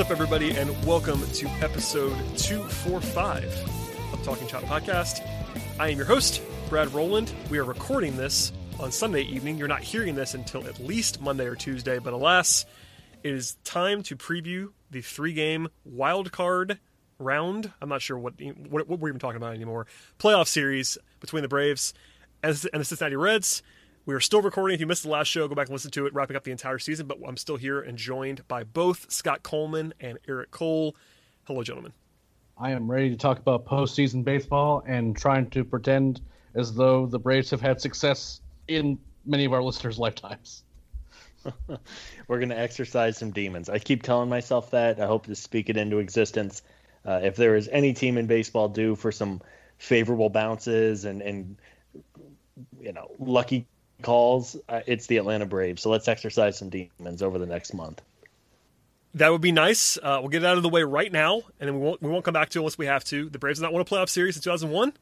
What's up, everybody, and welcome to episode 245 of Talking Chop Podcast. I am your host, Brad Rowland. We are recording this on Sunday evening. You're not hearing this until at least Monday or Tuesday, but alas, it is time to preview the three game wild card round. I'm not sure what, what, what we're even talking about anymore. Playoff series between the Braves and the Cincinnati Reds. We are still recording. If you missed the last show, go back and listen to it, wrapping up the entire season. But I'm still here and joined by both Scott Coleman and Eric Cole. Hello, gentlemen. I am ready to talk about postseason baseball and trying to pretend as though the Braves have had success in many of our listeners' lifetimes. We're going to exercise some demons. I keep telling myself that. I hope to speak it into existence. Uh, if there is any team in baseball due for some favorable bounces and, and you know lucky calls, uh, it's the Atlanta Braves. So let's exercise some demons over the next month. That would be nice. Uh, we'll get it out of the way right now, and then we won't we won't come back to it unless we have to. The Braves did not won a playoff series in 2001.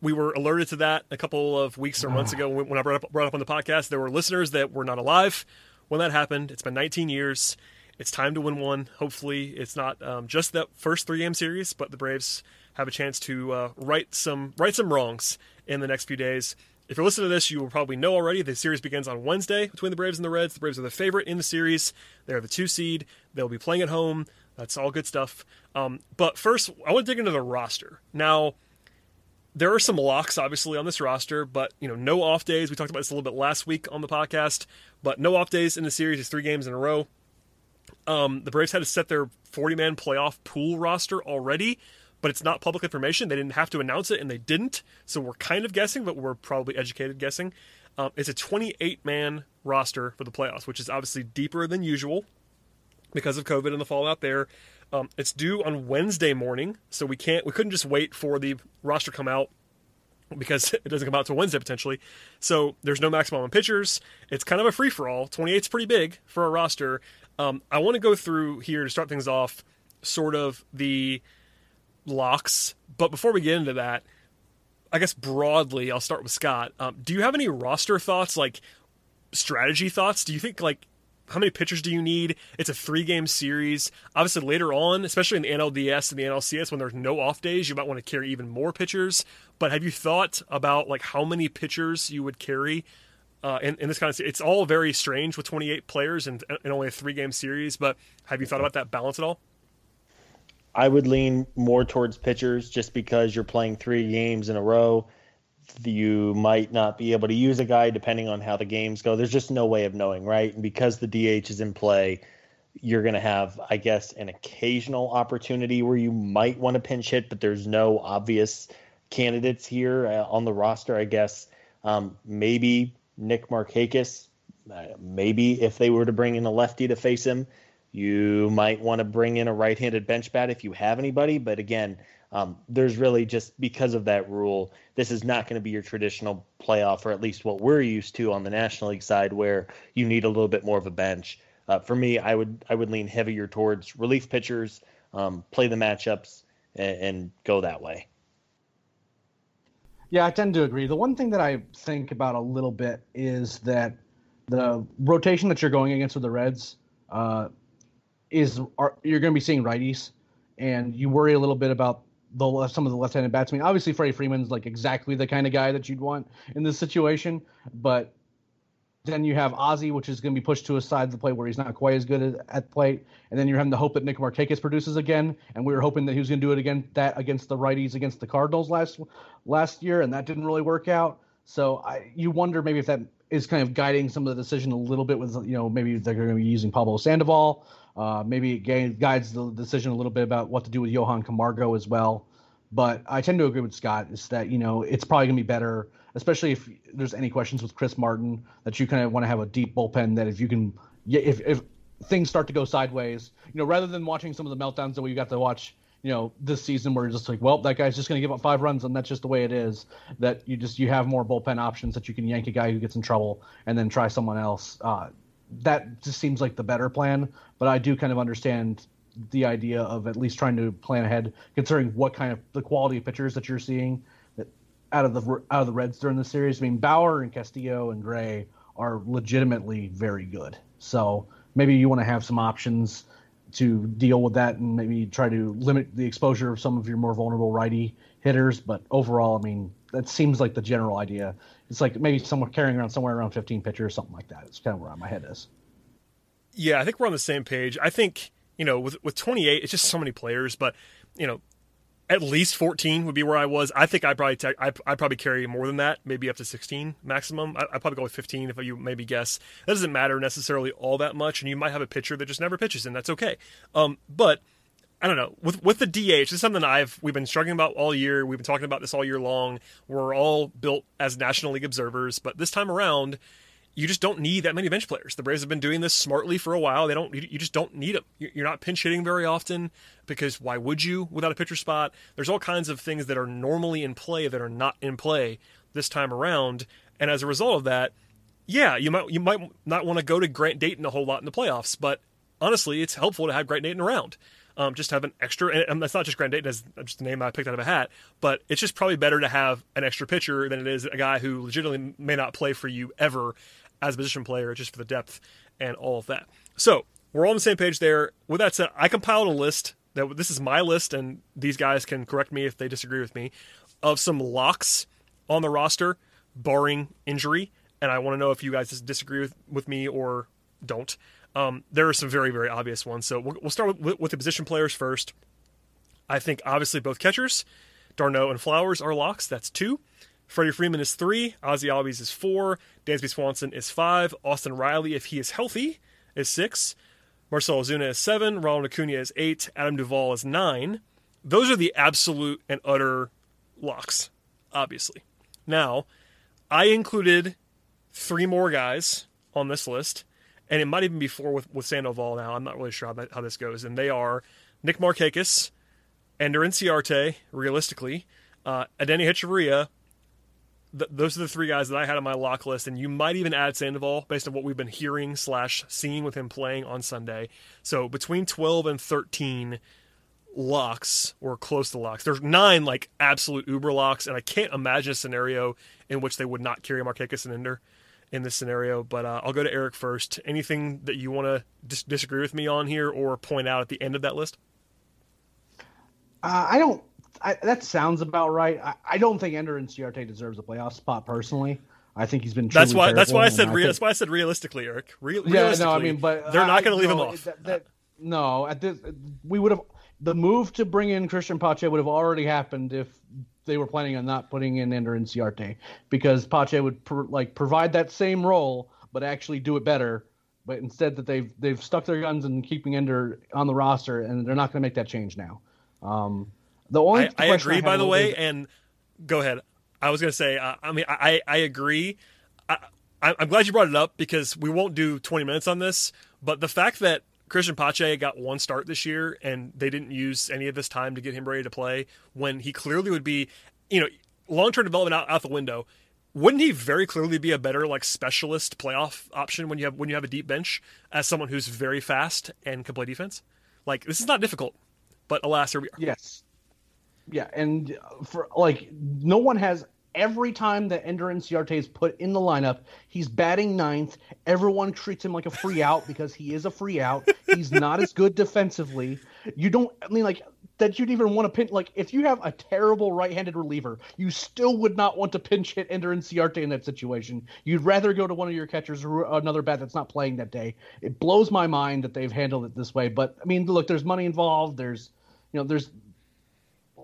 We were alerted to that a couple of weeks or months ago when I brought up, brought up on the podcast. There were listeners that were not alive when that happened. It's been 19 years. It's time to win one. Hopefully, it's not um, just that first three game series, but the Braves have a chance to uh, right some right some wrongs in the next few days. If you're listening to this, you will probably know already the series begins on Wednesday between the Braves and the Reds. The Braves are the favorite in the series. They're the two seed. They'll be playing at home. That's all good stuff. Um, but first, I want to dig into the roster. Now, there are some locks obviously on this roster, but you know, no off days. We talked about this a little bit last week on the podcast, but no off days in the series. is three games in a row. Um, the Braves had to set their 40 man playoff pool roster already but it's not public information. They didn't have to announce it, and they didn't. So we're kind of guessing, but we're probably educated guessing. Um, it's a 28 man roster for the playoffs, which is obviously deeper than usual because of COVID and the fallout there. Um, it's due on Wednesday morning, so we can't we couldn't just wait for the roster to come out because it doesn't come out till Wednesday potentially. So there's no maximum on pitchers. It's kind of a free for all. 28 is pretty big for a roster. Um, I want to go through here to start things off, sort of the locks. But before we get into that, I guess broadly, I'll start with Scott. Um, do you have any roster thoughts, like strategy thoughts? Do you think like how many pitchers do you need? It's a three game series. Obviously, later on, especially in the NLDS and the NLCS, when there's no off days, you might want to carry even more pitchers. But have you thought about like how many pitchers you would carry uh, in, in, this kind of? It's all very strange with 28 players and, and only a three game series. But have you thought about that balance at all? I would lean more towards pitchers just because you're playing three games in a row. You might not be able to use a guy depending on how the games go. There's just no way of knowing, right? And because the DH is in play, you're going to have, I guess, an occasional opportunity where you might want to pinch hit, but there's no obvious candidates here uh, on the roster. I guess um, maybe Nick Markakis. Uh, maybe if they were to bring in a lefty to face him, you might want to bring in a right handed bench bat if you have anybody. But again, um, there's really just because of that rule, this is not going to be your traditional playoff, or at least what we're used to on the National League side, where you need a little bit more of a bench. Uh, for me, I would I would lean heavier towards relief pitchers, um, play the matchups, and, and go that way. Yeah, I tend to agree. The one thing that I think about a little bit is that the rotation that you're going against with the Reds, uh, is are, you're going to be seeing righties, and you worry a little bit about the some of the left-handed batsmen. Obviously, Freddie Freeman's like exactly the kind of guy that you'd want in this situation, but then you have Ozzie, which is going to be pushed to a side of the plate where he's not quite as good at, at plate, and then you're having to hope that Nick Markakis produces again, and we were hoping that he was going to do it again that against the righties against the Cardinals last last year, and that didn't really work out. So I, you wonder maybe if that is kind of guiding some of the decision a little bit with you know maybe they're going to be using Pablo Sandoval uh, maybe it guides the decision a little bit about what to do with Johan Camargo as well. But I tend to agree with Scott is that you know it's probably going to be better, especially if there's any questions with Chris Martin, that you kind of want to have a deep bullpen that if you can, if if things start to go sideways, you know, rather than watching some of the meltdowns that we got to watch, you know, this season where you're just like, well, that guy's just going to give up five runs and that's just the way it is. That you just you have more bullpen options that you can yank a guy who gets in trouble and then try someone else. Uh, that just seems like the better plan. But I do kind of understand the idea of at least trying to plan ahead, considering what kind of the quality of pitchers that you're seeing out of the out of the Reds during the series. I mean, Bauer and Castillo and Gray are legitimately very good. So maybe you want to have some options to deal with that and maybe try to limit the exposure of some of your more vulnerable righty hitters. But overall, I mean, that seems like the general idea. It's like maybe someone carrying around somewhere around 15 pitchers or something like that. It's kind of where my head is. Yeah, I think we're on the same page. I think you know with with 28, it's just so many players, but you know. At least 14 would be where I was. I think I probably te- I I probably carry more than that, maybe up to 16 maximum. I I probably go with 15 if you maybe guess. That doesn't matter necessarily all that much, and you might have a pitcher that just never pitches, and that's okay. Um, but I don't know with with the DH. This is something I've we've been struggling about all year. We've been talking about this all year long. We're all built as National League observers, but this time around, you just don't need that many bench players. The Braves have been doing this smartly for a while. They don't. You just don't need them. You're not pinch hitting very often because why would you without a pitcher spot? There's all kinds of things that are normally in play that are not in play this time around, and as a result of that, yeah, you might you might not want to go to Grant Dayton a whole lot in the playoffs, but honestly, it's helpful to have Grant Dayton around. Um, just have an extra, and that's not just Grant Dayton as just a name I picked out of a hat, but it's just probably better to have an extra pitcher than it is a guy who legitimately may not play for you ever as a position player, just for the depth and all of that. So we're all on the same page there. With that said, I compiled a list that this is my list, and these guys can correct me if they disagree with me, of some locks on the roster, barring injury. And I want to know if you guys disagree with, with me or don't. Um, there are some very, very obvious ones. So we'll, we'll start with, with the position players first. I think obviously both catchers, d'Arnaud and Flowers, are locks. That's two. Freddie Freeman is three. Ozzie Albies is four. Dansby Swanson is five. Austin Riley, if he is healthy, is six. Marcell Ozuna is seven. Ronald Acuna is eight. Adam Duvall is nine. Those are the absolute and utter locks, obviously. Now, I included three more guys on this list, and it might even be four with, with Sandoval now. I'm not really sure how, that, how this goes. And they are Nick Markakis, Ender Inciarte, realistically, uh, Hechavarria, th- those are the three guys that I had on my lock list, and you might even add Sandoval based on what we've been hearing slash seeing with him playing on Sunday. So between twelve and thirteen locks or close to locks. There's nine like absolute uber locks, and I can't imagine a scenario in which they would not carry Markakis and Ender in this scenario. But uh, I'll go to Eric first. Anything that you want to dis- disagree with me on here or point out at the end of that list? Uh, I don't I, that sounds about right. I, I don't think Ender Inciarte deserves a playoff spot personally. I think he's been. That's why. That's why I said. I Re- think, that's why I said realistically, Eric. Re- yeah, no, I mean, but they're not going to leave no, him off. That, that, no, at this, we would have the move to bring in Cristian Pache would have already happened if they were planning on not putting in Ender Inciarte because Pache would pr- like provide that same role but actually do it better. But instead, that they've they've stuck their guns in keeping Ender on the roster, and they're not going to make that change now. Um, the only I, I agree, I by the way, is, and go ahead. I was going to say, uh, I mean, I, I agree. I, I'm glad you brought it up because we won't do 20 minutes on this. But the fact that Cristian Pache got one start this year and they didn't use any of this time to get him ready to play when he clearly would be, you know, long term development out, out the window. Wouldn't he very clearly be a better like specialist playoff option when you have when you have a deep bench as someone who's very fast and can play defense? Like this is not difficult, but alas, here we are. Yes, yeah, and for like no one has every time that Ender Inciarte is put in the lineup, he's batting ninth. Everyone treats him like a free out because he is a free out. He's not as good defensively. You don't I mean like that you'd even want to pinch like if you have a terrible right-handed reliever, you still would not want to pinch hit Ender Inciarte in that situation. You'd rather go to one of your catchers or another bat that's not playing that day. It blows my mind that they've handled it this way, but I mean look, there's money involved. There's you know, there's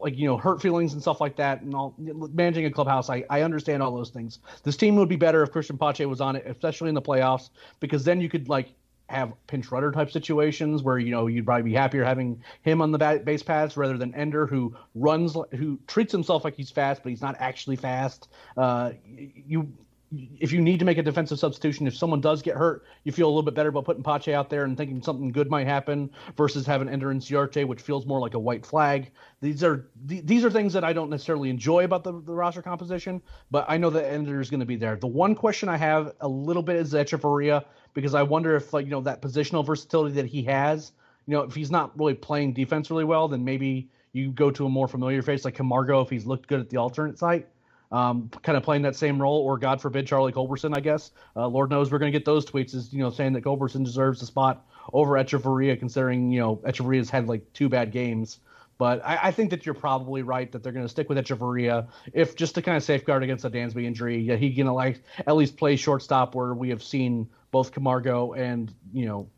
like you know hurt feelings and stuff like that and all managing a clubhouse I, I understand all those things. This team would be better if cristian pache was on it especially in the playoffs because then you could like have pinch runner type situations where you know you'd probably be happier having him on the base paths rather than ender who runs who treats himself like he's fast but he's not actually fast. Uh, you if you need to make a defensive substitution, if someone does get hurt, you feel a little bit better about putting Pache out there and thinking something good might happen versus having Ender Inciarte, which feels more like a white flag. These are these are things that I don't necessarily enjoy about the, the roster composition, but I know that Ender is going to be there. The one question I have a little bit is Hechavarria because I wonder if like you know that positional versatility that he has, you know, if he's not really playing defense really well, then maybe you go to a more familiar face like Camargo if he's looked good at the alternate site. Um, kind of playing that same role, or God forbid, Charlie Culberson. I guess uh, Lord knows we're going to get those tweets, is you know saying that Culberson deserves the spot over Hechavarria, considering you know Hechavarria's had like two bad games. But I, I think that you're probably right that they're going to stick with Hechavarria, if just to kind of safeguard against a Dansby injury. Yeah, he can like at least play shortstop, where we have seen both Camargo and you know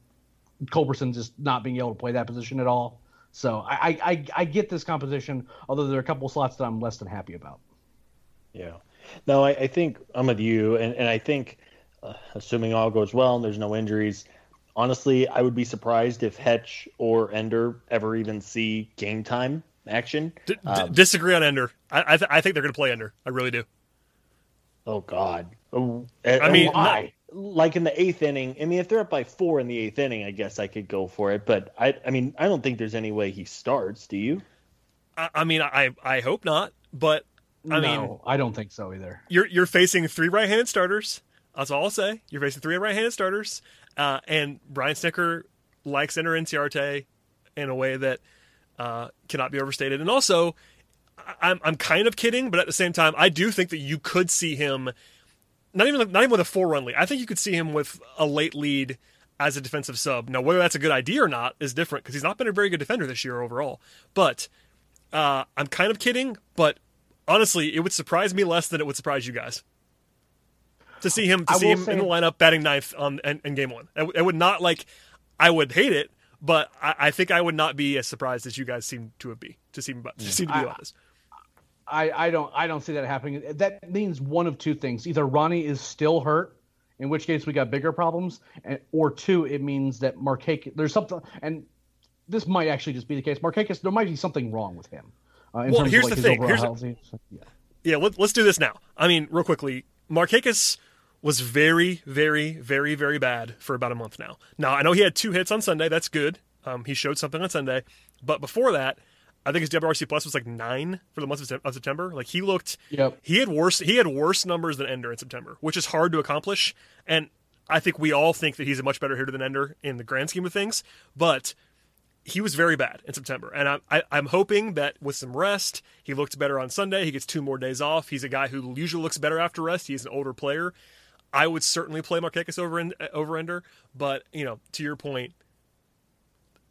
Culberson just not being able to play that position at all. So I, I, I get this composition, although there are a couple slots that I'm less than happy about. Yeah. No, I, I think I'm with you, and, and I think, uh, assuming all goes well and there's no injuries, honestly, I would be surprised if Hetch or Ender ever even see game time action. D- um, disagree on Ender. I I, th- I think they're going to play Ender. I really do. Oh God. Oh, I mean, why? like in the eighth inning. I mean, if they're up by four in the eighth inning, I guess I could go for it. But I, I mean, I don't think there's any way he starts. Do you? I, I mean, I, I hope not. But I no, mean, I don't think so either. You're you're facing three right-handed starters. That's all I'll say. You're facing three right-handed starters, uh, and Brian Snitker likes Ender Inciarte in a way that uh, cannot be overstated. And also, I'm I'm kind of kidding, but at the same time, I do think that you could see him not even not even with a four run lead. I think you could see him with a late lead as a defensive sub. Now, whether that's a good idea or not is different because he's not been a very good defender this year overall. But uh, I'm kind of kidding, but honestly, it would surprise me less than it would surprise you guys to see him to see him in the lineup batting ninth on in, in game one. It, would not like I would hate it, but I, I, think I would not be as surprised as you guys seem to be to see to seem to be about this. I, I don't I don't see that happening. That means one of two things: either Ronnie is still hurt, in which case we got bigger problems, and, or two, it means that Markakis there's something, and this might actually just be the case. Markakis, there might be something wrong with him. Uh, well, here's like the thing. Here's a, yeah, yeah let, us do this now. I mean, real quickly, Markakis was very, very, very, very bad for about a month now. Now I know he had two hits on Sunday. That's good. Um, he showed something on Sunday, but before that, I think his WRC plus was like nine for the month of September. Like he looked, yep. he had worse, he had worse numbers than Ender in September, which is hard to accomplish. And I think we all think that he's a much better hitter than Ender in the grand scheme of things. But he was very bad in September, and I, I, I'm hoping that with some rest, he looked better on Sunday. He gets two more days off. He's a guy who usually looks better after rest. He's an older player. I would certainly play Markakis over uh, over Ender, but you know, to your point,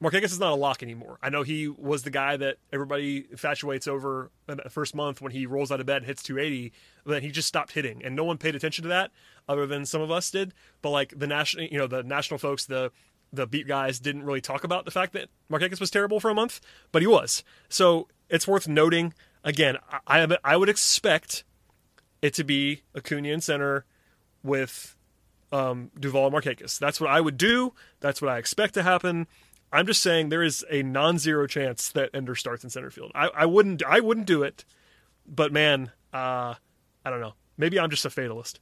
Markakis is not a lock anymore. I know he was the guy that everybody infatuates over in the first month when he rolls out of bed and hits 280, but then he just stopped hitting, and no one paid attention to that other than some of us did. But like the national, you know, the national folks, the the beat guys didn't really talk about the fact that Markakis was terrible for a month, but he was. So it's worth noting. Again, I I, I would expect it to be Acuna in center with um, Duvall and Markakis. That's what I would do. That's what I expect to happen. I'm just saying there is a non-zero chance that Ender starts in center field. I, I wouldn't I wouldn't do it, but man, uh, I don't know. Maybe I'm just a fatalist.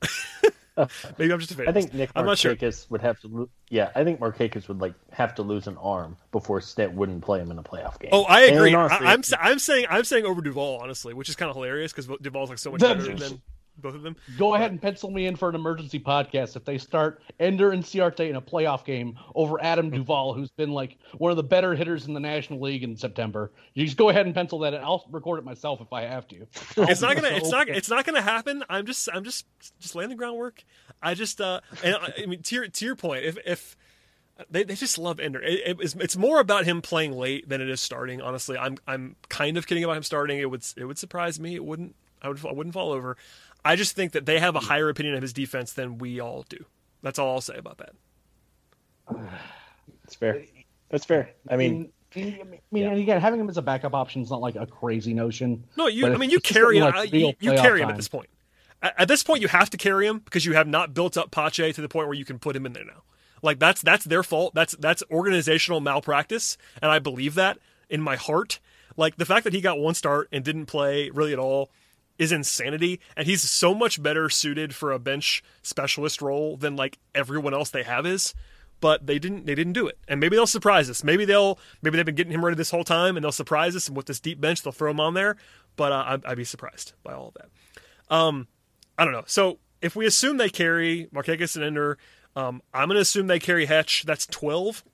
Maybe I'm just. I think Nick Markakis sure. would have to. Lo- yeah, I think Markakis would like have to lose an arm before Stitt wouldn't play him in a playoff game. Oh, I agree. Honestly, I, am I'm, I'm saying I'm saying over Duvall honestly, which is kind of hilarious because Duvall's like so much better than both of them. Go ahead and pencil me in for an emergency podcast if they start Ender Inciarte in a playoff game over Adam Duvall, who's been like one of the better hitters in the National League in September. You just go ahead and pencil that in. I'll record it myself if I have to. it's not gonna. So it's not. It's not gonna happen. I'm just. I'm just. Just laying the groundwork. I just. uh and I mean, to your to your point, if if they, they just love Ender. It, it, it's, it's more about him playing late than it is starting. Honestly, I'm I'm kind of kidding about him starting. It would it would surprise me. It wouldn't. I would I wouldn't fall over. I just think that they have a higher opinion of his defense than we all do. That's all I'll say about that. That's fair. That's fair. I mean, I mean, yeah. again, having him as a backup option is not like a crazy notion. No, you. I mean, you carry him. Like uh, you, you carry him time. at this point. At, at, this point, you have to carry him because you have not built up Pache to the point where you can put him in there now. Like that's that's their fault. That's that's organizational malpractice, and I believe that in my heart. Like the fact that he got one start and didn't play really at all is insanity and he's so much better suited for a bench specialist role than like everyone else they have is but they didn't they didn't do it. And maybe they'll surprise us. Maybe they'll maybe they've been getting him ready this whole time and they'll surprise us and with this deep bench they'll throw him on there but uh, I'd, I'd, be surprised by all of that. Um i don't know. So if we assume they carry markakis and ender um, i'm going to assume they carry hetch that's 12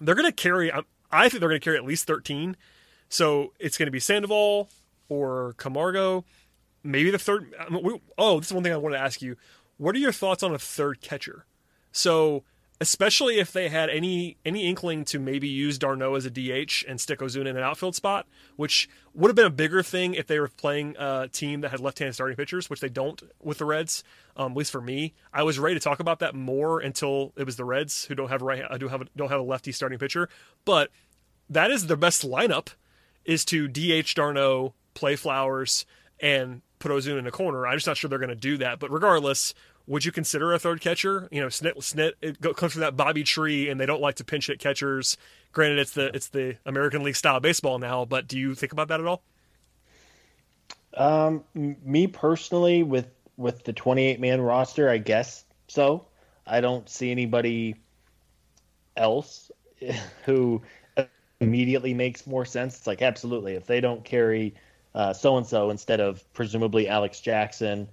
they're going to carry i think they're going to carry at least 13 so it's going to be sandoval or camargo maybe the third. Oh, this is one thing I want to ask you. What are your thoughts on a third catcher? So, especially if they had any any inkling to maybe use d'Arnaud as a DH and stick Ozuna in an outfield spot, which would have been a bigger thing if they were playing a team that had left-handed starting pitchers, which they don't with the Reds. Um, at least for me, I was ready to talk about that more until it was the Reds who don't have a right, do have don't have a lefty starting pitcher, but that is the best lineup is to DH d'Arnaud, play Flowers, and put Ozuna in a corner. I'm just not sure they're going to do that. But regardless, would you consider a third catcher? You know, Snit, Snit it comes from that Bobby tree, and they don't like to pinch hit catchers. Granted, it's the it's the American League style baseball now, but do you think about that at all? Um, me personally, with with the 28 man roster, I guess so. I don't see anybody else who immediately makes more sense. It's like absolutely if they don't carry so and so instead of presumably Alex Jackson.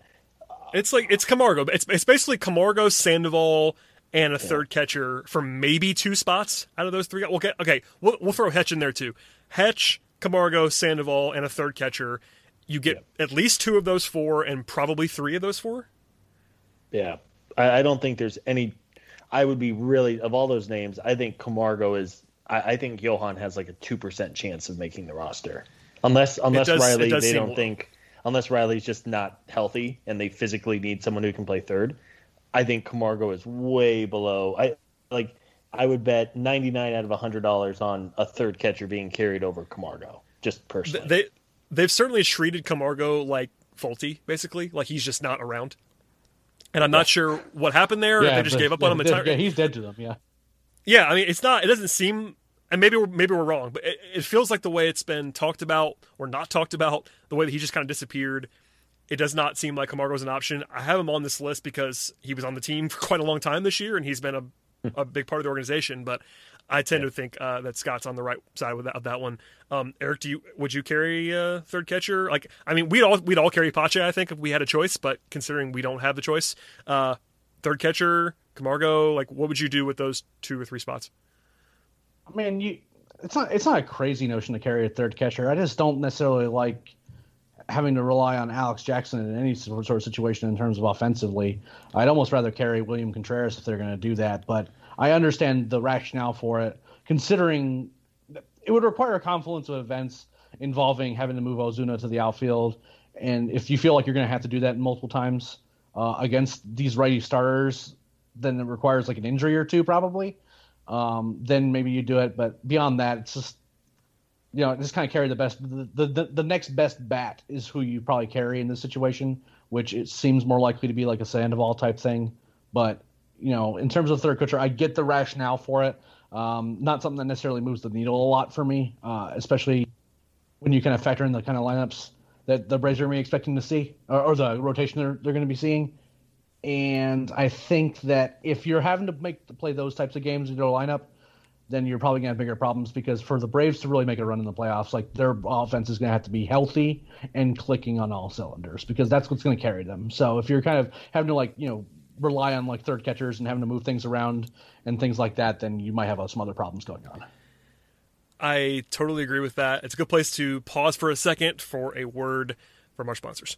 It's like it's Camargo. It's it's basically Camargo, Sandoval, and a yeah. third catcher for maybe two spots out of those three. Okay, okay, we'll, we'll throw Hetch in there too. Hetch, Camargo, Sandoval, and a third catcher. You get yeah. at least two of those four, and probably three of those four. Yeah, I, I don't think there's any. I would be really of all those names. I think Camargo is. I, I think Johan has like a two percent chance of making the roster, unless unless does, Riley they don't think unless Riley's just not healthy and they physically need someone who can play third. I think Camargo is way below. I like. I would bet ninety nine out of hundred dollars on a third catcher being carried over Camargo. Just personally, they they've certainly treated Camargo like Folty, basically, like he's just not around. And I'm yeah. not sure what happened there. Yeah, they just gave up on him entirely. Yeah, he's dead to them. Yeah. Yeah, I mean, it's not. It doesn't seem and maybe we're maybe we're wrong, but it, it, feels like the way it's been talked about or not talked about, the way that he just kind of disappeared. It does not seem like Camargo's an option. I have him on this list because he was on the team for quite a long time this year, and he's been a, a big part of the organization. But I tend yeah. to think uh, that Scott's on the right side with that, of that one. Um, Eric, do you would you carry a third catcher? Like, I mean, we'd all we'd all carry Pache, I think, if we had a choice. But considering we don't have the choice, uh, third catcher, Camargo, like, what would you do with those two or three spots? I mean, you it's not it's not a crazy notion to carry a third catcher. I just don't necessarily like having to rely on Alex Jackson in any sort of situation in terms of offensively. I'd almost rather carry William Contreras if they're going to do that, but I understand the rationale for it, considering it would require a confluence of events involving having to move Ozuna to the outfield, and if you feel like you're going to have to do that multiple times uh, against these righty starters, then it requires like an injury or two probably um, then maybe you do it. But beyond that, it's just you know just kind of carry the best. The, the the next best bat is who you probably carry in this situation, which it seems more likely to be like a Sandoval type thing. But you know, in terms of third catcher, I get the rationale for it. Um, not something that necessarily moves the needle a lot for me, uh, especially when you kind of factor in the kind of lineups that the Braves are going to be expecting to see, or, or the rotation they're, they're going to be seeing. And I think that if you're having to make to play those types of games in your lineup, then you're probably gonna have bigger problems because for the Braves to really make a run in the playoffs, like their offense is gonna have to be healthy and clicking on all cylinders because that's what's gonna carry them. So if you're kind of having to like you know rely on like third catchers and having to move things around and things like that, then you might have uh, some other problems going on. I totally agree with that. It's a good place to pause for a second for a word from our sponsors.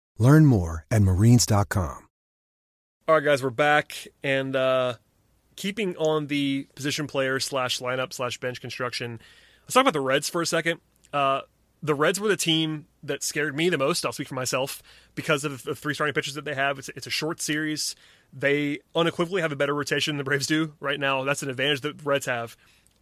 Learn more at marines.com. All right, guys, we're back. And uh, keeping on the position player slash lineup slash bench construction, let's talk about the Reds for a second. Uh, the Reds were the team that scared me the most. I'll speak for myself because of the three starting pitchers that they have. It's, it's a short series. They unequivocally have a better rotation than the Braves do right now. That's an advantage that the Reds have.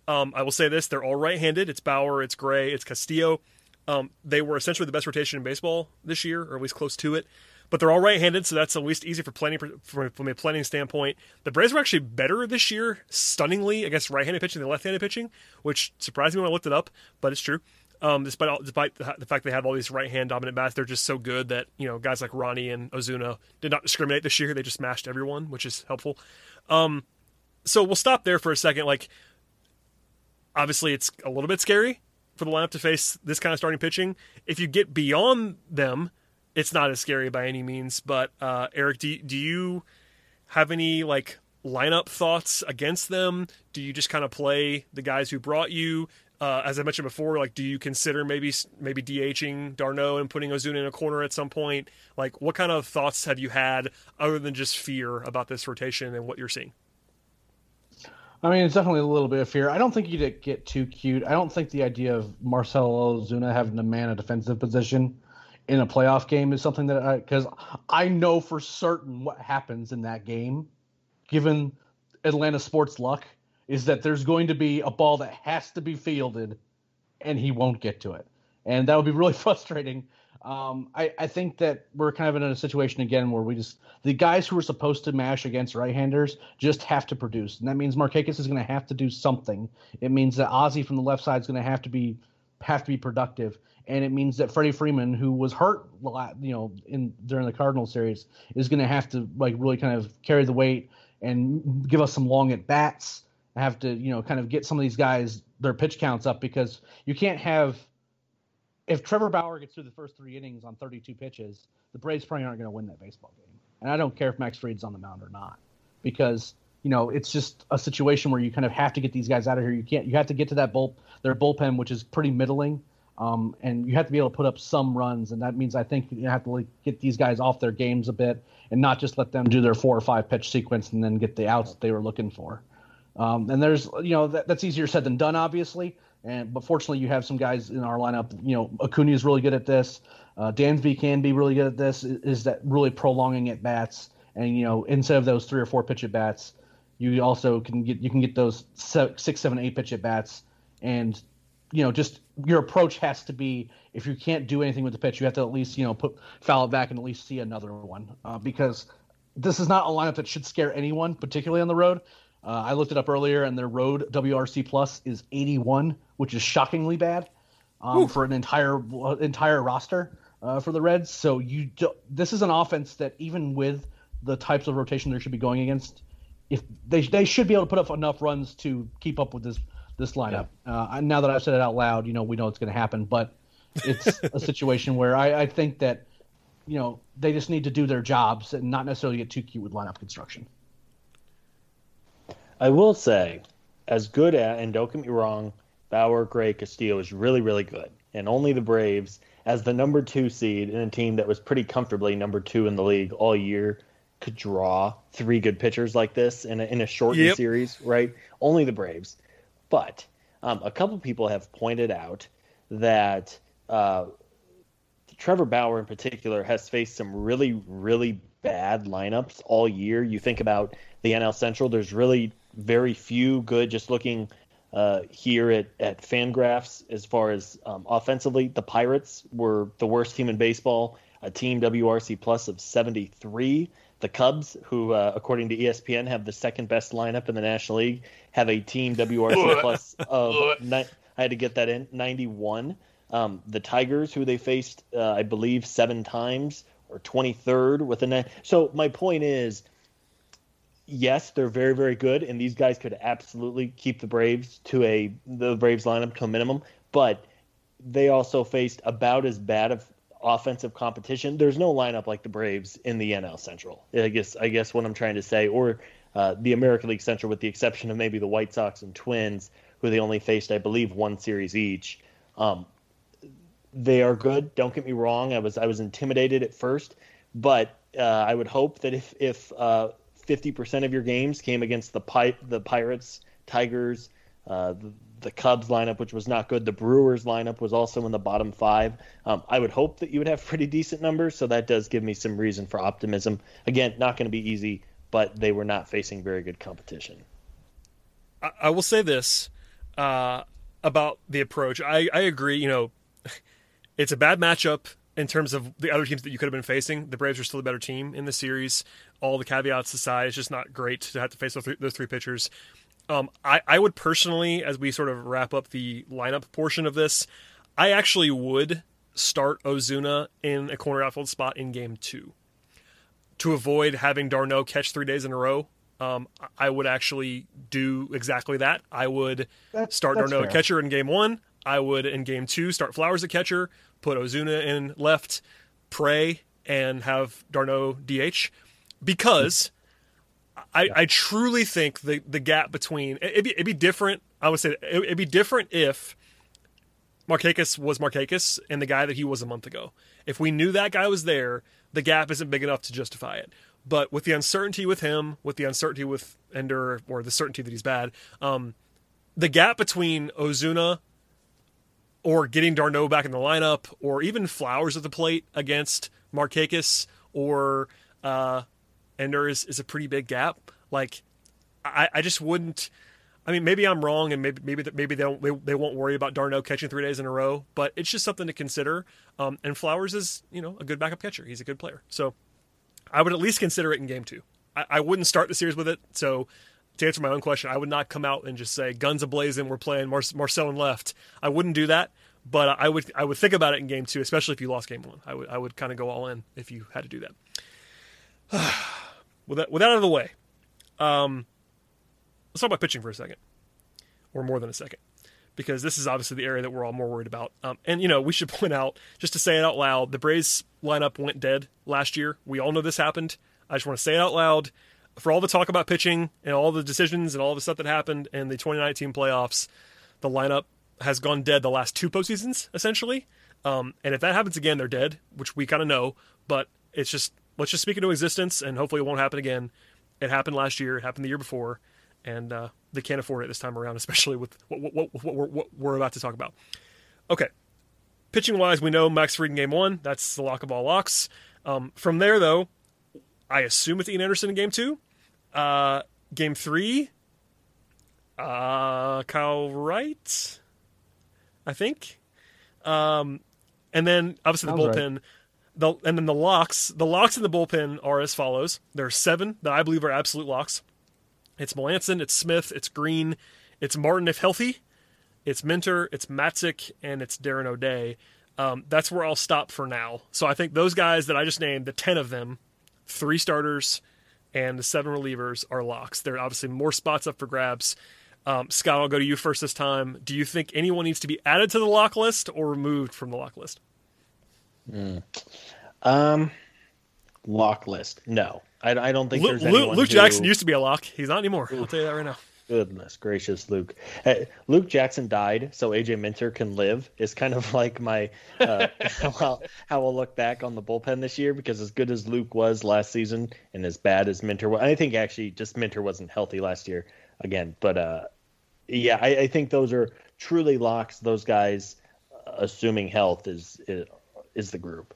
Um, I will say this: they're all right-handed. It's Bauer, it's Gray, it's Castillo. Um, they were essentially the best rotation in baseball this year, or at least close to it. But they're all right-handed, so that's at least easy for planning from, a planning standpoint. The Braves were actually better this year, stunningly against right-handed pitching than left-handed pitching, which surprised me when I looked it up, but it's true. Um, despite all, despite the, fact they have all these right hand dominant bats, they're just so good that you know guys like Ronnie and Ozuna did not discriminate this year. They just smashed everyone, which is helpful. Um, so we'll stop there for a second. Like, obviously, it's a little bit scary for the lineup to face this kind of starting pitching. If you get beyond them, it's not as scary by any means. But uh, Eric, do do you have any like lineup thoughts against them? Do you just kind of play the guys who brought you? Uh, as I mentioned before, like, do you consider maybe maybe DHing d'Arnaud and putting Ozuna in a corner at some point? Like, what kind of thoughts have you had other than just fear about this rotation and what you're seeing? I mean, it's definitely a little bit of fear. I don't think you'd get too cute. I don't think the idea of Marcell Ozuna having to man a defensive position in a playoff game is something that I because I know for certain what happens in that game, given Atlanta sports luck, is that there's going to be a ball that has to be fielded, and he won't get to it, and that would be really frustrating um, I, I think that we're kind of in a situation again where we just the guys who are supposed to mash against right-handers just have to produce, and that means Markakis is going to have to do something. It means that Ozzie from the left side is going to have to be have to be productive, and it means that Freddie Freeman, who was hurt, you know, in during the Cardinal series, is going to have to like really kind of carry the weight and give us some long at bats. Have to you know kind of get some of these guys their pitch counts up because you can't have if Trevor Bauer gets through the first three innings on 32 pitches, the Braves probably aren't going to win that baseball game. And I don't care if Max Fried's on the mound or not, because you know it's just a situation where you kind of have to get these guys out of here. You can't. You have to get to that bull their bullpen, which is pretty middling, um, and you have to be able to put up some runs. And that means I think you have to like, get these guys off their games a bit and not just let them do their four or five pitch sequence and then get the outs that they were looking for. Um, and there's you know that, that's easier said than done, obviously. And but fortunately, you have some guys in our lineup. You know, Acuna is really good at this. Uh, Dansby can be really good at this. Is, that really prolonging at bats? And you know, instead of those three or four pitch at bats, you also can get you can get those six, seven, eight pitch at bats. And you know, just your approach has to be if you can't do anything with the pitch, you have to at least you know put foul it back and at least see another one uh, because this is not a lineup that should scare anyone, particularly on the road. Uh, I looked it up earlier, and their road WRC plus is 81, which is shockingly bad um, for an entire entire roster uh, for the Reds. So you do, this is an offense that even with the types of rotation they should be going against, if they they should be able to put up enough runs to keep up with this this lineup. Yeah. Uh, now that I've said it out loud, you know we know it's going to happen, but it's a situation where I, I think that you know they just need to do their jobs and not necessarily get too cute with lineup construction. I will say, as good at, and don't get me wrong, Bauer, Gray, Castillo is really, really good. And only the Braves, as the number two seed in a team that was pretty comfortably number two in the league all year, could draw three good pitchers like this in a, in a shortened yep. series, right? Only the Braves. But um, a couple people have pointed out that uh, Trevor Bauer in particular has faced some really, really bad lineups all year. You think about the NL Central, there's really very few good. Just looking uh, here at, at Fangraphs as far as um, offensively, the Pirates were the worst team in baseball, a team WRC plus of 73. The Cubs, who uh, according to ESPN have the second best lineup in the National League, have a team WRC plus of ni- I had to get that in 91. Um, the Tigers, who they faced, uh, I believe, seven times, or 23rd with a net. So my point is yes, they're very, very good, and these guys could absolutely keep the Braves to a the Braves lineup to a minimum. But they also faced about as bad of offensive competition. There's no lineup like the Braves in the NL Central. I guess I guess what I'm trying to say, or uh, the American League Central, with the exception of maybe the White Sox and Twins, who they only faced, I believe, one series each. Um, they are good. Don't get me wrong. I was I was intimidated at first, but uh, I would hope that if if uh, 50% of your games came against the pi- the Pirates, Tigers, uh, the, the, Cubs lineup, which was not good. The Brewers lineup was also in the bottom five. Um, I would hope that you would have pretty decent numbers, so that does give me some reason for optimism. Again, not going to be easy, but they were not facing very good competition. I, I will say this uh, about the approach. I, I agree. You know, it's a bad matchup in terms of the other teams that you could have been facing. The Braves are still a better team in the series all the caveats aside, it's just not great to have to face those three, those three pitchers. Um, I, I would personally, as we sort of wrap up the lineup portion of this, I actually would start Ozuna in a corner outfield spot in game two to avoid having d'Arnaud catch three days in a row. Um, I would actually do exactly that. I would That's- start that's d'Arnaud fair. catcher in game one. I would in game two start Flowers at catcher, put Ozuna in left, pray, and have d'Arnaud DH because I, I truly think the the gap between it'd be, it'd be different. I would say it, it'd be different if Markakis was Markakis and the guy that he was a month ago. If we knew that guy was there, the gap isn't big enough to justify it. But with the uncertainty with him, with the uncertainty with Ender, or the certainty that he's bad, um, the gap between Ozuna or getting d'Arnaud back in the lineup, or even Flowers at the plate against Markakis or uh, Ender is, is a pretty big gap. Like, I, I just wouldn't. I mean, maybe I'm wrong, and maybe maybe maybe they don't they, they won't worry about d'Arnaud catching three days in a row, but it's just something to consider. Um, and Flowers is you know a good backup catcher. He's a good player, so I would at least consider it in game two. I, I wouldn't start the series with it. So to answer my own question, I would not come out and just say guns ablazing. We're playing Mar- Marcell and left. I wouldn't do that, but I would I would think about it in game two, especially if you lost game one. I would I would kind of go all in if you had to do that. with that with that out of the way, um, let's talk about pitching for a second, or more than a second, because this is obviously the area that we're all more worried about. Um, and you know, we should point out, just to say it out loud, the Braves lineup went dead last year. We all know this happened. I just want to say it out loud. For all the talk about pitching and all the decisions and all the stuff that happened in the 2019 playoffs, the lineup has gone dead the last two postseasons, essentially. Um, and if that happens again, they're dead, which we kind of know. But it's just let's just speak into existence, and hopefully it won't happen again. It happened last year. It happened the year before, and uh, they can't afford it this time around, especially with what, what, what, we're, what we're about to talk about. Okay, pitching wise, we know Max Fried in game one. That's the lock of all locks. Um, from there, though, I assume it's Ian Anderson in game two. Uh, game three, uh, Kyle Wright, I think. Um, and then obviously the Sounds right. bullpen. The, and then the locks. The locks in the bullpen are as follows. There are seven that I believe are absolute locks. It's Melancon, it's Smith, it's Green, it's Martin if healthy, it's Minter, it's Matzek, and it's Darren O'Day. Um, that's where I'll stop for now. So I think those guys that I just named, the ten of them, three starters and the seven relievers are locks. There are obviously more spots up for grabs. Um, Scott, I'll go to you first this time. Do you think anyone needs to be added to the lock list or removed from the lock list? Um, lock list. No, I, I don't think Luke, there's Luke, anyone Luke who- Jackson used to be a lock. He's not anymore. I'll tell you that right now. Goodness gracious, Luke. Uh, Luke Jackson died, so AJ Minter can live. Is kind of like my uh, how, how I'll look back on the bullpen this year because as good as Luke was last season and as bad as Minter was, I think actually just Minter wasn't healthy last year again. But uh, yeah, I, I think those are truly locks. Those guys, uh, assuming health, is is, is the group.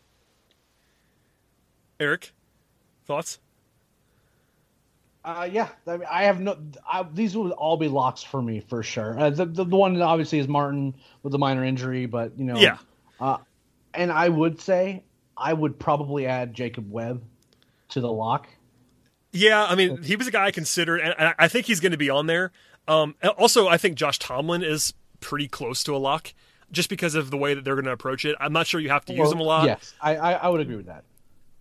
Eric, thoughts? Uh, yeah, I, mean, I have no. I, these would all be locks for me for sure. Uh, the, the the one obviously is Martin with the minor injury, but you know, Yeah. Uh, and I would say I would probably add Jacob Webb to the lock. Yeah, I mean, he was a guy I considered, and I- I think he's going to be on there. Um, also, I think Josh Tomlin is pretty close to a lock, just because of the way that they're going to approach it. I'm not sure you have to use him a lot, Yes, I, I I would agree with that.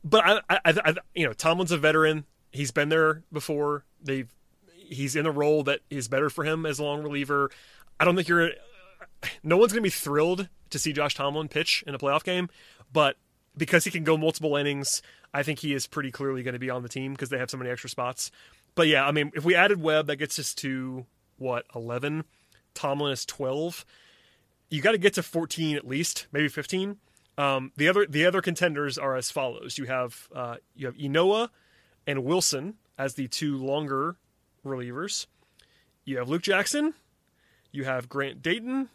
but I, I, I- you know, Tomlin's a veteran. He's been there before. They've, he's in a role that is better for him as a long reliever. I don't think you're. No one's going to be thrilled to see Josh Tomlin pitch in a playoff game, but because he can go multiple innings, I think he is pretty clearly going to be on the team because they have so many extra spots. But yeah, I mean, if we added Webb, that gets us to what eleven. Tomlin is twelve. You got to get to fourteen at least, maybe fifteen. Um, the other the other contenders are as follows: you have uh, you have Inoa and Wilson as the two longer relievers. You have Luke Jackson. You have Grant Dayton.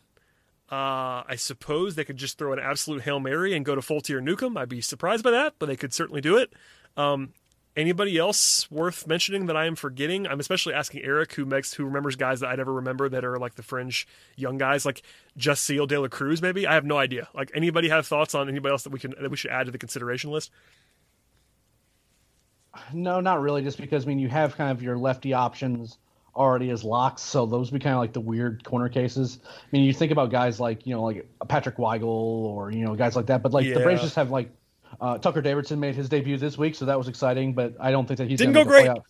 Uh, I suppose they could just throw an absolute hail mary and go to Folty or Newcomb. I'd be surprised by that, but they could certainly do it. Um, anybody else worth mentioning that I am forgetting? I'm especially asking Eric, who makes who remembers guys that I never remember that are like the fringe young guys, like Jasseel De La Cruz. Maybe I have no idea. Like anybody have thoughts on anybody else that we can that we should add to the consideration list? No, not really. Just because I mean, you have kind of your lefty options already as locks, so those would be kind of like the weird corner cases. I mean, you think about guys like you know like Patrick Weigel or you know guys like that, but like the Yeah. Braves just have like uh, Tucker Davidson made his debut this week, so that was exciting. But I don't think that he's Didn't go the great. playoff.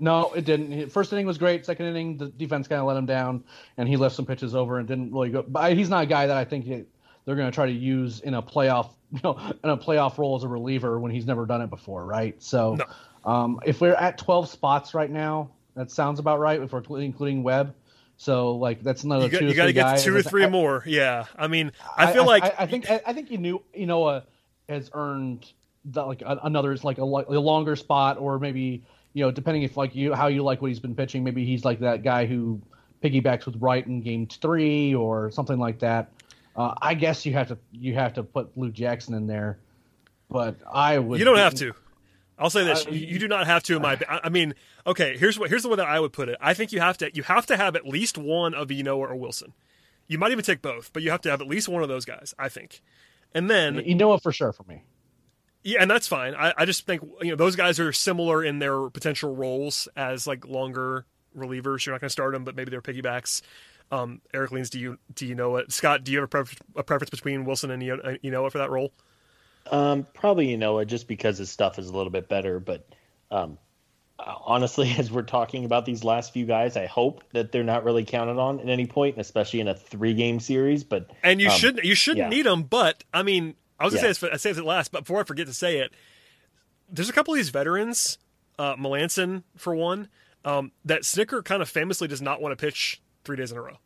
No, it didn't. First inning was great. Second inning, the defense kind of let him down, and he left some pitches over and didn't really go. But he's not a guy that I think they're going to try to use in a playoff, you know, in a playoff role as a reliever when he's never done it before, right? So, No. um, if we're at 12 spots right now, that sounds about right. If we're including, Webb, so like that's another You got, two you or got to three get two or three I- more. Yeah, I mean, I feel like I, I think I, I think you knew you know uh, has earned the, like a, another like a, a longer spot or maybe you know depending if like you how you like what he's been pitching maybe he's like that guy who piggybacks with Wright in game three or something like that. Uh, I guess you have to you have to put Luke Jackson in there, but I would you don't have to. I'll say this: Uh, you, do not have to. In my, I I mean, okay. Here's what here's the way that I would put it. I think you have to you have to have at least one of Ynoa or Wilson. You might even take both, but you have to have at least one of those guys. I think, and then You know it for sure for me. Yeah, and that's fine. I, I just think you know those guys are similar in their potential roles as like longer relievers. You're not going to start them, but maybe they're piggybacks. Um, Eric Leans, do you do you know it? Scott, do you have a, pref- a preference between Wilson and Eno- uh, Ynoa for that role? Um, probably Ynoa, just because his stuff is a little bit better. But um, honestly, as we're talking about these last few guys, I hope that they're not really counted on at any point, especially in a three-game series. But And you um, shouldn't you shouldn't yeah. need them. But I mean, I was gonna Yeah. say this, I say this at last, but before I forget to say it, there's a couple of these veterans, uh, Melancon for one, um, that Snitker kind of famously does not want to pitch three days in a row.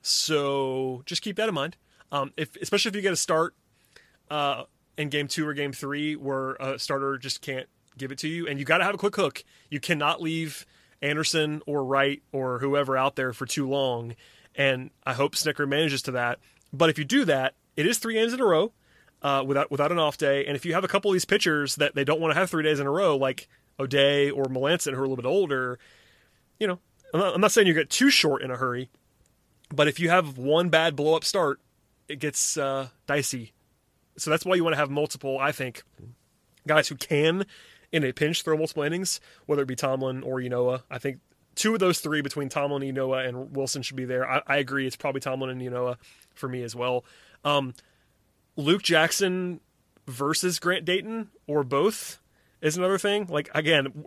So just keep that in mind. Um, if especially if you get a start uh, in game two or game three where a starter just can't give it to you, and you got to have a quick hook. You cannot leave Anderson or Wright or whoever out there for too long. And I hope Snitker manages to that. But if you do that, it is three games in a row uh, without without an off day. And if you have a couple of these pitchers that they don't want to have three days in a row, like O'Day or Melancon, who are a little bit older, you know, I'm not, I'm not saying you get too short in a hurry, but if you have one bad blow up start, it gets uh, dicey. So that's why you want to have multiple. I think guys who can, in a pinch, throw multiple innings, whether it be Tomlin or Ynoa. I think two of those three between Tomlin, Ynoa, and Wilson should be there. I, I agree. It's probably Tomlin and Ynoa for me as well. Um, Luke Jackson versus Grant Dayton or both is another thing. Like again,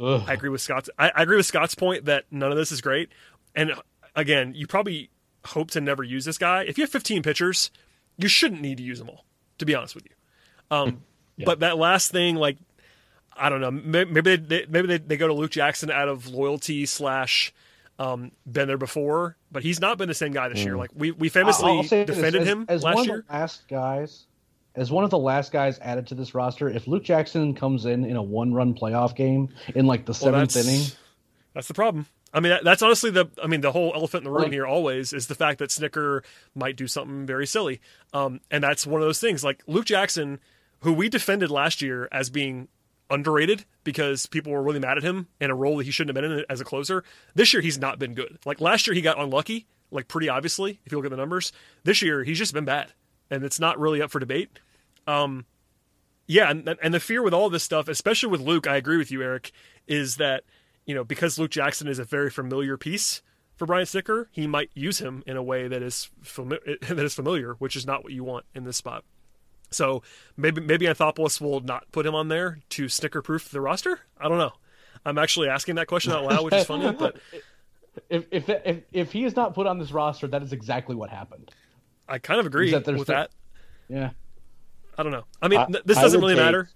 I agree with Scott's. I, I agree with Scott's point that none of this is great. And again, you probably hope to never use this guy. If you have 15 pitchers, you shouldn't need to use them all. To be honest with you. Um, But that last thing, like I don't know, maybe they, maybe they, they go to Luke Jackson out of loyalty slash um, been there before, but he's not been the same guy this year. Like we we famously I'll this, defended as, him as last one year. of the last guys. As one of the last guys added to this roster, if Luke Jackson comes in in a one-run playoff game in like the Well, seventh that's, inning, That's the problem. I mean, that's honestly the. I mean, the whole elephant in the room here always is the fact that Snitker might do something very silly, um, and that's one of those things. Like Luke Jackson, who we defended last year as being underrated because people were really mad at him in a role that he shouldn't have been in as a closer. This year, he's not been good. Like last year, he got unlucky, like pretty obviously if you look at the numbers. This year, he's just been bad, and it's not really up for debate. Um, yeah, and and the fear with all this stuff, especially with Luke, I agree with you, Eric, is that you know because Luke Jackson is a very familiar piece for Brian Snitker, he might use him in a way that is fami- that is familiar, which is not what you want in this spot. So maybe maybe Anthopoulos will not put him on there to Snitker proof the roster. I don't know. I'm actually asking that question out loud, which is funny, but if if if if he is not put on this roster, that is exactly what happened. I kind of agree that with that. Yeah. I don't know. I mean, I- this doesn't really take- matter.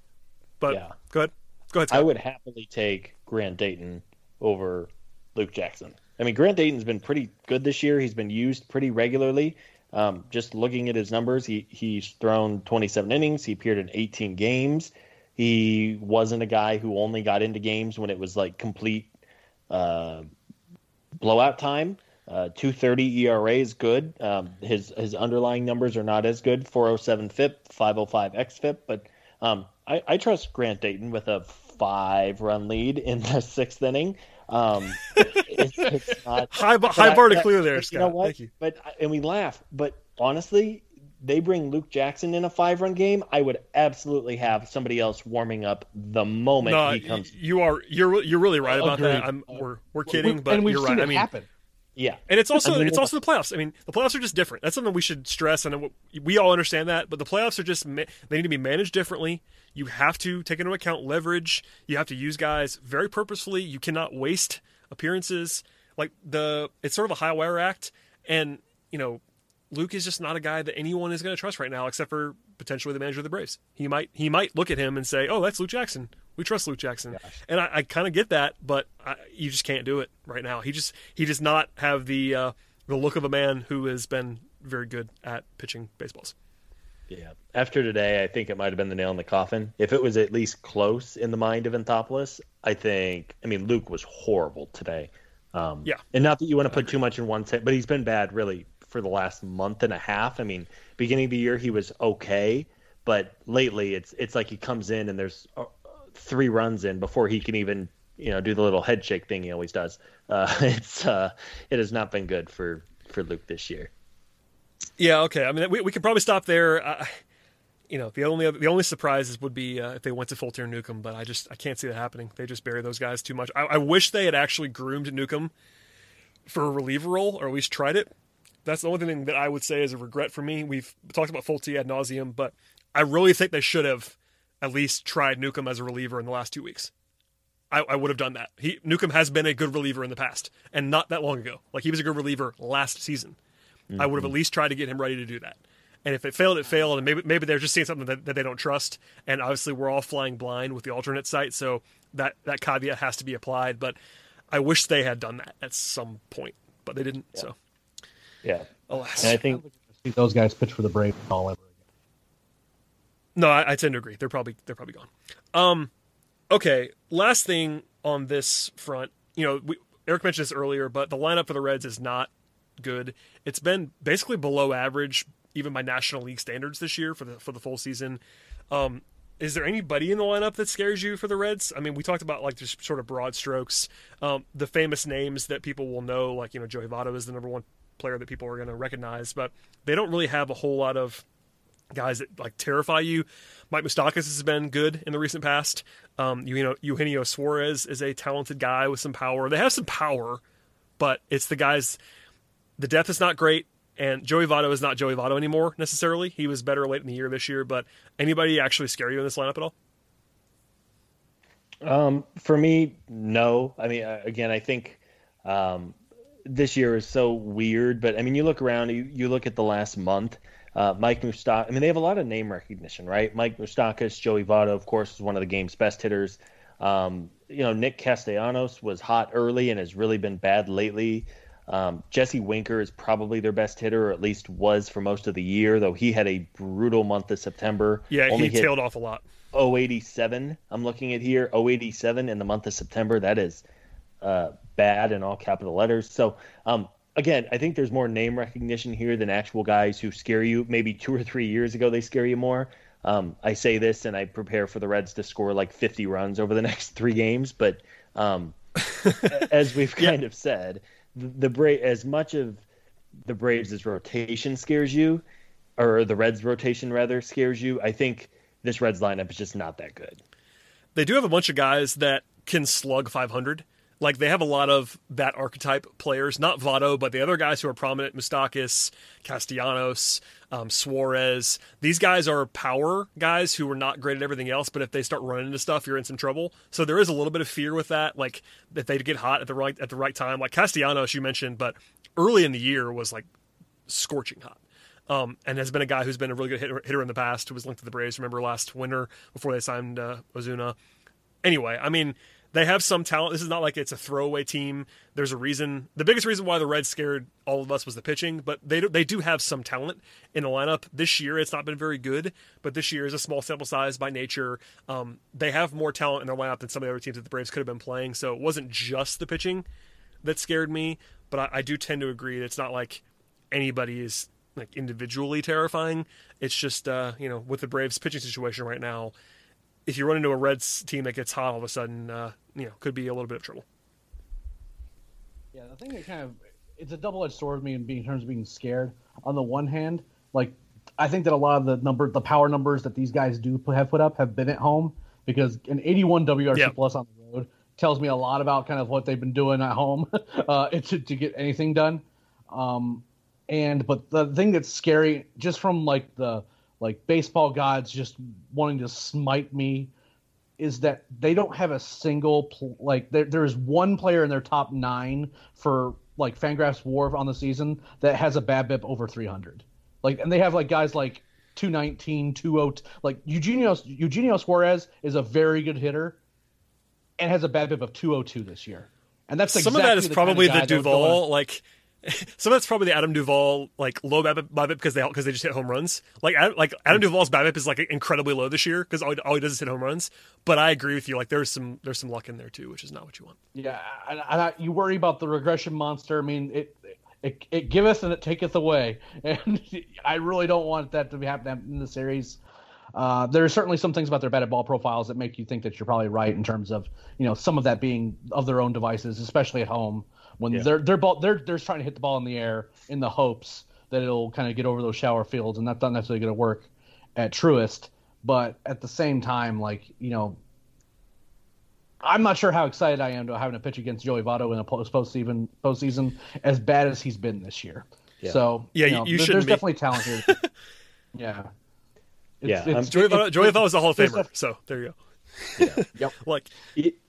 But Yeah. go ahead. Go ahead. I would happily take Grant Dayton over Luke Jackson. I mean, Grant Dayton's been pretty good this year. He's been used pretty regularly. Um, just looking at his numbers, he he's thrown 27 innings. He appeared in 18 games. He wasn't a guy who only got into games when it was like complete uh, blowout time. Uh, 230 ERA is good. Um, his his underlying numbers are not as good. 407 FIP, 505 xFIP, but um, I, I trust Grant Dayton with a five run lead in the sixth inning. Um, it's, it's not high, bar- high I- bar to but- clear there, Scott. You know what? Thank you. But and we laugh, but honestly, they bring Luke Jackson in a five run game, I would absolutely have somebody else warming up the moment No, he comes. you are you're you're really right about that. I'm, we're we're kidding, We- but and we've you're seen right. it I mean, happen. Yeah. And it's also I mean, it's also the playoffs. I mean, the playoffs are just different. That's something we should stress, and we all understand that. But the playoffs are just they need to be managed differently. You have to take into account leverage. You have to use guys very purposefully. You cannot waste appearances. Like the it's sort of a high wire act, and you know, Luke is just not a guy that anyone is going to trust right now, except for potentially the manager of the Braves. He might he might look at him and say, "Oh, that's Luke Jackson. We trust Luke Jackson." And I, I kind of get that, but I, you just can't do it right now. He just he does not have the uh, the look of a man who has been very good at pitching baseballs. Yeah. After today, I think it might have been the nail in the coffin. If it was at least close in the mind of Anthopoulos, I think. I mean, Luke was horrible today. Um, Yeah. And not that you want to put too much in one set, but he's been bad really for the last month and a half. I mean, beginning of the year he was okay, but lately it's it's like he comes in and there's three runs in before he can even you know do the little head shake thing he always does. Uh, it's uh, it has not been good for for Luke this year. Yeah, okay. I mean, we, we could probably stop there. Uh, you know, the only the only surprises would be uh, if they went to Fulton Newcomb, but I just I can't see that happening. They just bury those guys too much. I, I wish they had actually groomed Newcomb for a reliever role, or at least tried it. That's the only thing that I would say is a regret for me. We've talked about Folty ad nauseum, but I really think they should have at least tried Newcomb as a reliever in the last two weeks. I, I would have done that. He Newcomb has been a good reliever in the past, and not that long ago. Like he was a good reliever last season. I would have at mm-hmm. least tried to get him ready to do that. And if it failed, it failed, and maybe maybe they're just seeing something that, that they don't trust. And obviously, we're all flying blind with the alternate site, so that that caveat has to be applied. But I wish they had done that at some point, but they didn't. So Yeah. alas, And I think See those guys pitch for the Braves all ever again. No, I, I tend to agree. They're probably they're probably gone. Um, okay. Last thing on this front, you know, we, Eric mentioned this earlier, but the lineup for the Reds is not good. It's been basically below average, even by National League standards this year for the for the full season. Um, is there anybody in the lineup that scares you for the Reds? I mean, we talked about like just sort of broad strokes, um, the famous names that people will know, like you know, Joey Votto is the number one player that people are going to recognize, but they don't really have a whole lot of guys that like terrify you. Mike Moustakas has been good in the recent past. Um, you, you know, Eugenio Suarez is a talented guy with some power. They have some power, but it's the guys. The depth is not great, and Joey Votto is not Joey Votto anymore necessarily. He was better late in the year this year, but anybody actually scare you in this lineup at all? Um, for me, no. I mean, uh, again, I think um, this year is so weird. But I mean, you look around, you, you look at the last month. Uh, Mike Mustak. I mean, they have a lot of name recognition, right? Mike Moustakas, Joey Votto, of course, is one of the game's best hitters. Um, you know, Nick Castellanos was hot early and has really been bad lately. Um, Jesse Winker is probably their best hitter, or at least was for most of the year, though he had a brutal month of September. Yeah, Only he tailed off a lot. 087 I'm looking at here 087 in the month of September that is uh, bad in all capital letters so um, again I think there's more name recognition here than actual guys who scare you maybe two or three years ago they scare you more um, I say this and I prepare for the Reds to score like 50 runs over the next three games but um, as we've kind of said the, the Bra- as much of the Braves' rotation scares you or the Reds rotation rather scares you I think this Reds lineup is just not that good. they do have a bunch of guys that can slug 500. Like they have a lot of that archetype players, not Votto, but the other guys who are prominent: Moustakas, Castellanos, um, Suarez. These guys are power guys who are not great at everything else, but if they start running into stuff, you're in some trouble. So there is a little bit of fear with that. Like if they get hot at the right at the right time, like Castellanos you mentioned, but early in the year was like scorching hot. Um, and has been a guy who's been a really good hitter, hitter in the past, who was linked to the Braves. Remember last winter before they signed uh, Ozuna. Anyway, I mean, they have some talent. This is not like it's a throwaway team. There's a reason. The biggest reason why the Reds scared all of us was the pitching, but they do, they do have some talent in the lineup. This year, it's not been very good, but this year is a small sample size by nature. Um, they have more talent in their lineup than some of the other teams that the Braves could have been playing. So it wasn't just the pitching that scared me, but I, I do tend to agree that it's not like anybody is like individually terrifying. It's just uh, you know with the Braves pitching situation right now, if you run into a Reds team that gets hot all of a sudden, uh, you know could be a little bit of trouble. Yeah, the thing that kind of it's a double edged sword with me in, being, in terms of being scared. On the one hand, like I think that a lot of the number, the power numbers that these guys do put, have put up have been at home because an 81 WRC Yeah. plus on the road tells me a lot about kind of what they've been doing at home uh, to, to get anything done. Um, and but the thing that's scary, just from like the like baseball gods just wanting to smite me, is that they don't have a single pl- like there there's one player in their top nine for like Fangraphs WAR on the season that has a BABIP over 300. Like, and they have like guys like 219, 20, like Eugenio Eugenio Suarez is a very good hitter and has a BABIP of 202 this year. And that's some exactly of that is the probably kind the of guy that would go Duvall like some of that's probably the Adam Duvall like low BABIP because they because they just hit home runs. Like Adam, like Adam Duvall's BABIP is like incredibly low this year because all, he- all he does is hit home runs. But I agree with you. Like there's some there's some luck in there too, which is not what you want. Yeah, and, and I, you worry about the regression monster. I mean, it, it it giveth and it taketh away, and I really don't want that to be happening in the series. Uh, there are certainly some things about their batted ball profiles that make you think that you're probably right in terms of you know some of that being of their own devices, especially at home when Yeah. they're they're ball they're they're trying to hit the ball in the air in the hopes that it'll kind of get over those shower fields, and that's not necessarily going to work at Truist. But at the same time, like you know, I'm not sure how excited I am to having a pitch against Joey Votto in a post postseason postseason as bad as he's been this year. Yeah. So Yeah, you, you- know, you there- shouldn't there's be. definitely talent here. yeah. Yeah, I'm- Joey Votto, Joey Votto was a Hall of Famer, def- so there you go. Yeah. Yep. Like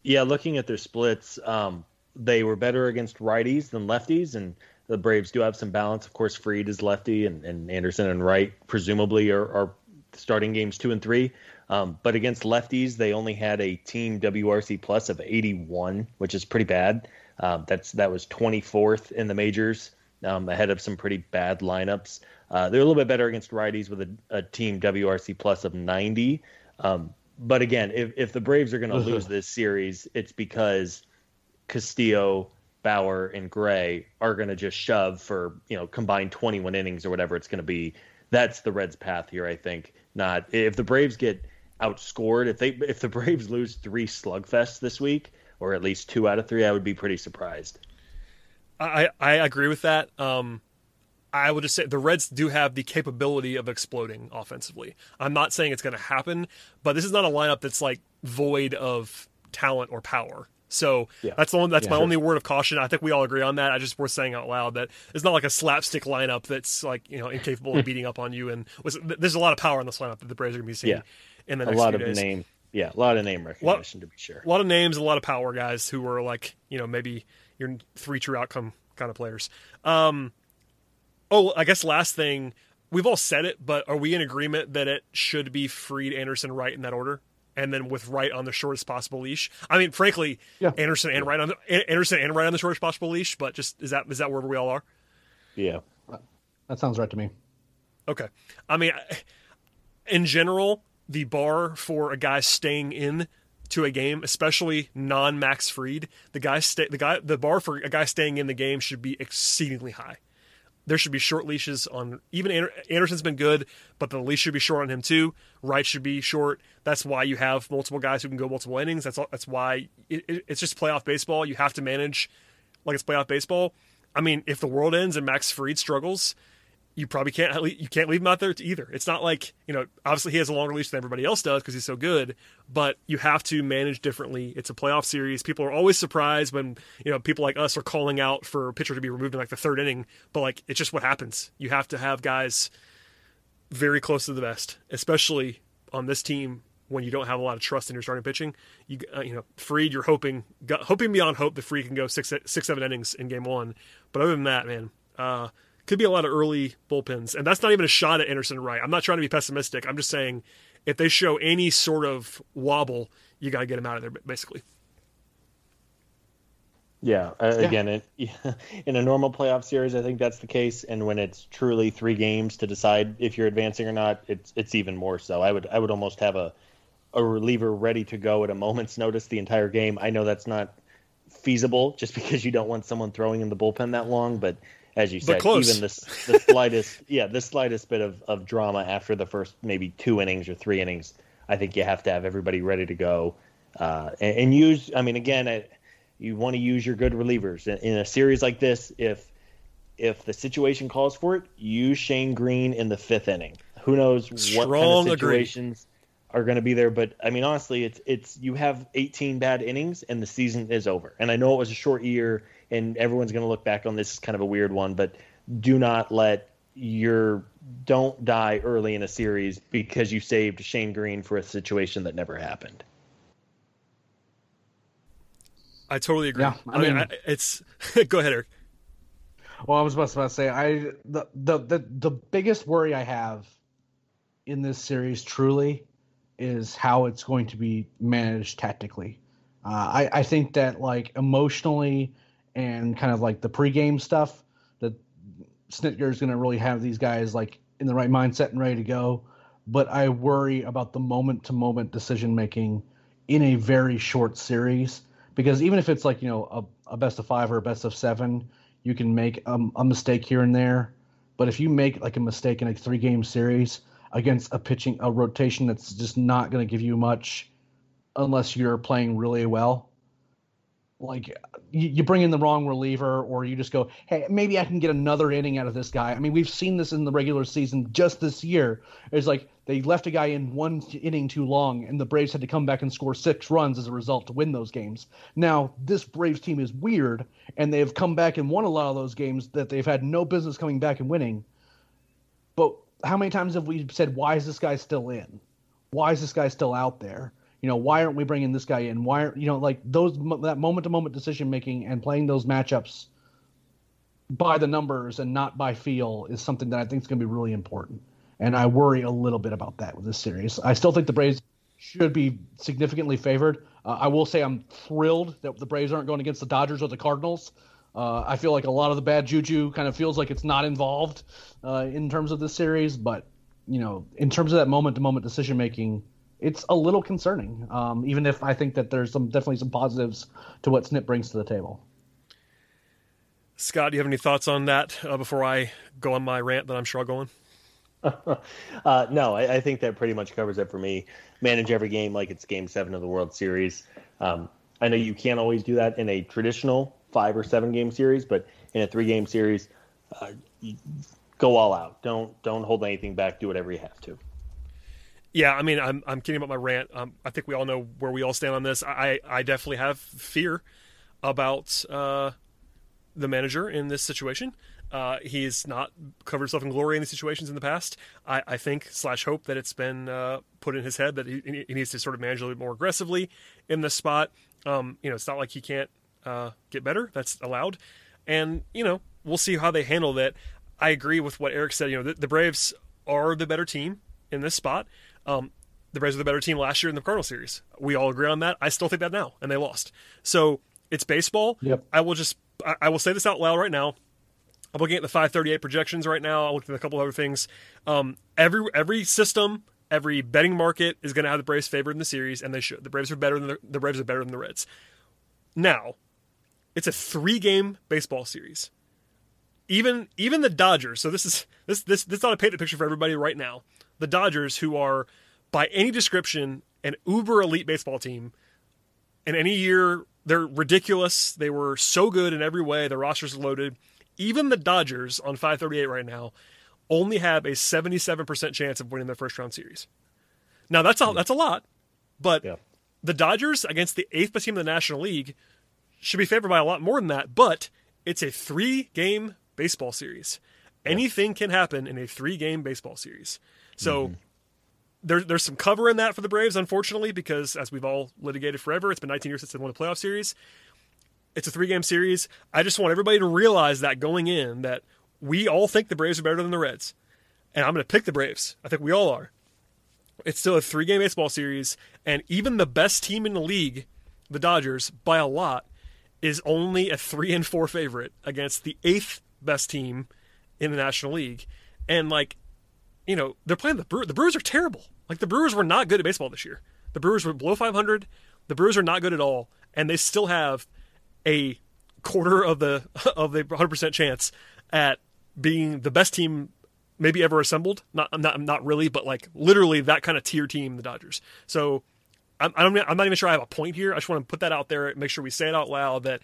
Yeah, looking at their splits, um, they were better against righties than lefties, and the Braves do have some balance. Of course, Fried is lefty, and, and Anderson and Wright presumably are, are starting games two and three. Um, but against lefties, they only had a team WRC plus of 81, which is pretty bad. Um, that's that was 24th in the majors, um, ahead of some pretty bad lineups. Uh, they're a little bit better against righties with a, a team WRC plus of 90. Um, but again, if, if the Braves are going to lose this series, it's because Castillo, Bauer, and Gray are going to just shove for you know combined 21 innings or whatever it's going to be. That's the Reds' path here, I think. Not if the Braves get outscored. If they if the Braves lose three slugfests this week, or at least two out of three, I would be pretty surprised. I, I agree with that. Um, I would just say the Reds do have the capability of exploding offensively. I'm not saying it's going to happen, but this is not a lineup that's like void of talent or power. So Yeah. that's the one, that's Yeah, my sure. only word of caution. I think we all agree on that. I just worth saying out loud that it's not like a slapstick lineup that's like you know incapable of beating up on you. And was, there's a lot of power in this lineup that the Braves are going to be seeing Yeah. in the A lot few of days. name, yeah, a lot of name recognition to be sure. A lot of names, a lot of power guys who were like, you know, maybe your three true outcome kind of players. Um, oh, I guess last thing, we've all said it, but are we in agreement that it should be Fried, Anderson, Wright in that order? And then with Wright on the shortest possible leash. I mean, frankly, Yeah. Anderson and Wright on the, Anderson and Wright on the shortest possible leash. But just is that is that where we all are? Yeah, That sounds right to me. Okay. I mean, in general, the bar for a guy staying in to a game, especially non-Max Fried, the guy stay the guy the bar for a guy staying in the game should be exceedingly high. There should be short leashes on even Anderson's been good, but the leash should be short on him too. Wright should be short. That's why you have multiple guys who can go multiple innings. That's all, that's why it, it, it's just playoff baseball. You have to manage like it's playoff baseball. I mean, if the world ends and Max Fried struggles, you probably can't you can't leave him out there either. It's not like you know obviously he has a longer leash than everybody else does because he's so good, but you have to manage differently. It's a playoff series. People are always surprised when you know people like us are calling out for a pitcher to be removed in like the third inning, but like it's just what happens. You have to have guys very close to the best, especially on this team when you don't have a lot of trust in your starting pitching. You uh, you know Fried, you're hoping hoping beyond hope that Fried can go six six seven innings in game one, but other than that, man. uh could be a lot of early bullpens, and that's not even a shot at Anderson and Wright. I'm not trying to be pessimistic. I'm just saying if they show any sort of wobble, you got to get them out of there, basically. Yeah, uh, again, it, in a normal playoff series, I think that's the case. And when it's truly three games to decide if you're advancing or not, it's it's even more so. I would I would almost have a a reliever ready to go at a moment's notice the entire game. I know that's not feasible just because you don't want someone throwing in the bullpen that long, but as you said, even this the slightest yeah the slightest bit of, of drama after the first maybe two innings or three innings, I think you have to have everybody ready to go uh, and, and use. I mean, again, I, you want to use your good relievers in, in a series like this. If if the situation calls for it, use Shane Greene in the fifth inning. Who knows what Strong kind of agree. situations are going to be there? But I mean, honestly, it's it's you have 18 bad innings and the season is over. And I know it was a short year, and everyone's going to look back on this as kind of a weird one. But do not let your don't die early in a series because you saved Shane Greene for a situation that never happened. I totally agree. Yeah, I, I mean, mean- I, it's go ahead, Eric. Well, I was about to say I the, the the the biggest worry I have in this series truly is how it's going to be managed tactically. Uh, I I think that like emotionally and kind of like the pregame stuff that Snitker is going to really have these guys like in the right mindset and ready to go. But I worry about the moment to moment decision making in a very short series because even if it's like you know a, a best of five or a best of seven, you can make a, a mistake here and there. But if you make like a mistake in a three game series against a pitching a rotation that's just not going to give you much unless you're playing really well, like you, you bring in the wrong reliever or you just go, hey, maybe I can get another inning out of this guy. I mean, we've seen this in the regular season just this year. It's like they left a guy in one inning too long, and the Braves had to come back and score six runs as a result to win those games. Now, this Braves team is weird, and they have come back and won a lot of those games that they've had no business coming back and winning. But how many times have we said, why is this guy still in? Why is this guy still out there? You know, why aren't we bringing this guy in? Why aren't you know like those that moment to moment decision making and playing those matchups by the numbers and not by feel is something that I think is going to be really important. And I worry a little bit about that with this series. I still think the Braves should be significantly favored. Uh, I will say I'm thrilled that the Braves aren't going against the Dodgers or the Cardinals. Uh, I feel like a lot of the bad juju kind of feels like it's not involved uh, in terms of this series, but you know, in terms of that moment to moment decision making, it's a little concerning. Um, even if I think that there's some definitely some positives to what Snit brings to the table. Scott, do you have any thoughts on that uh, before I go on my rant that I'm sure I'll go on? Uh, no, I, I think that pretty much covers it for me. Manage every game like it's Game Seven of the World Series. Um, I know you can't always do that in a traditional five or seven game series, but in a three game series, uh, go all out. Don't don't hold anything back. Do whatever you have to. Yeah, I mean, I'm I'm kidding about my rant. Um, I think we all know where we all stand on this. I I definitely have fear about uh, the manager in this situation. Uh, he's not covered himself in glory in these situations in the past. I, I think slash hope that it's been uh, put in his head that he, he needs to sort of manage a little bit more aggressively in this spot. Um, you know, it's not like he can't uh, get better. That's allowed, and you know, we'll see how they handle that. I agree with what Eric said. You know, the, the Braves are the better team in this spot. Um, the Braves were the better team last year in the Cardinal series. We all agree on that. I still think that now, and they lost. So it's baseball. Yep. I will just I, I will say this out loud right now. I'm looking at the 538 projections right now. I'm looking at a couple other things. Um, every every system, every betting market is going to have the Braves favored in the series, and they should. The Braves are better than the, the Braves are better than the Reds. Now, it's a three game baseball series. Even even the Dodgers. So this is this this this ought to paint the picture for everybody right now. The Dodgers, who are by any description an uber elite baseball team, in any year they're ridiculous. They were so good in every way. Their rosters are loaded. Even the Dodgers on 538 right now only have a 77% chance of winning their first round series. Now that's a that's a lot, but Yeah. the Dodgers against the eighth best team in the National League should be favored by a lot more than that. But it's a three game baseball series. Anything can happen in a three game baseball series. So mm-hmm. there, there's some cover in that for the Braves, unfortunately, because as we've all litigated forever, it's been 19 years since they won a playoff series. It's a three game series. I just want everybody to realize that going in, that we all think the Braves are better than the Reds. And I'm going to pick the Braves. I think we all are. It's still a three game baseball series, and even the best team in the league, the Dodgers, by a lot, is only a three and four favorite against the eighth best team in the National League. And like, you know, they're playing the Brewers. The Brewers are terrible. Like the Brewers were not good at baseball this year. The Brewers were below 500. The Brewers are not good at all, and they still have a quarter of the of the 100% chance at being the best team maybe ever assembled. Not not not really, but like literally that kind of tier team, the Dodgers. So I'm I'm I'm not even sure I have a point here. I just want to put that out there, make sure we say it out loud that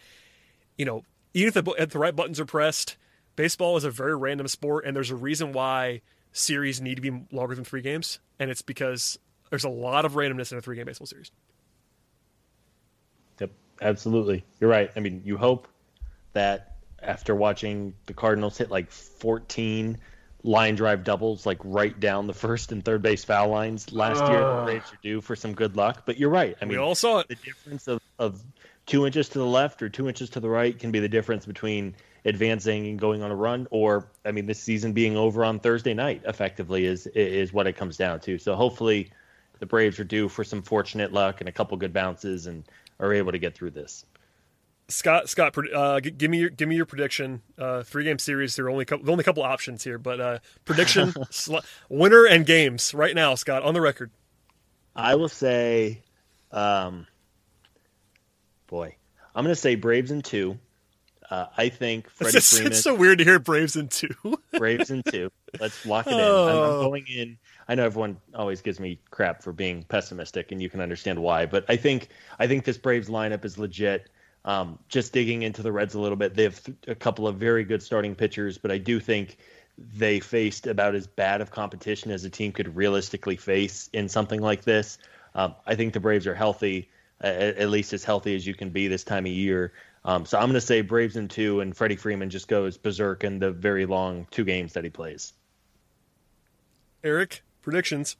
you know even if the, if the right buttons are pressed, baseball is a very random sport, and there's a reason why series need to be longer than three games, and it's because there's a lot of randomness in a three game baseball series. Yep, absolutely. You're right. I mean, you hope that after watching the Cardinals hit like 14 line drive doubles, like right down the first and third base foul lines last year, the Braves are due for some good luck. But you're right. I mean, we all saw it. The difference of, of two inches to the left or two inches to the right can be the difference between advancing and going on a run, or I mean, this season being over on Thursday night effectively is is what it comes down to. So hopefully, the Braves are due for some fortunate luck and a couple good bounces and are able to get through this. Scott, Scott, uh, give me your give me your prediction. Uh, three game series. There are only couple, only a couple options here, but uh, prediction sl- winner and games right now, Scott, on the record. I will say, um, boy, I'm going to say Braves in two. Uh, I think Freddie it's, Freeman. It's so weird to hear Braves in two. Braves in two. Let's lock it in. Oh. I'm, I'm, going in. I know everyone always gives me crap for being pessimistic, and you can understand why. But I think I think this Braves lineup is legit. Um, just digging into the Reds a little bit, they have th- a couple of very good starting pitchers, but I do think they faced about as bad of competition as a team could realistically face in something like this. Um, I think the Braves are healthy, uh, at least as healthy as you can be this time of year. Um, so I'm going to say Braves in two, and Freddie Freeman just goes berserk in the very long two games that he plays. Eric, predictions.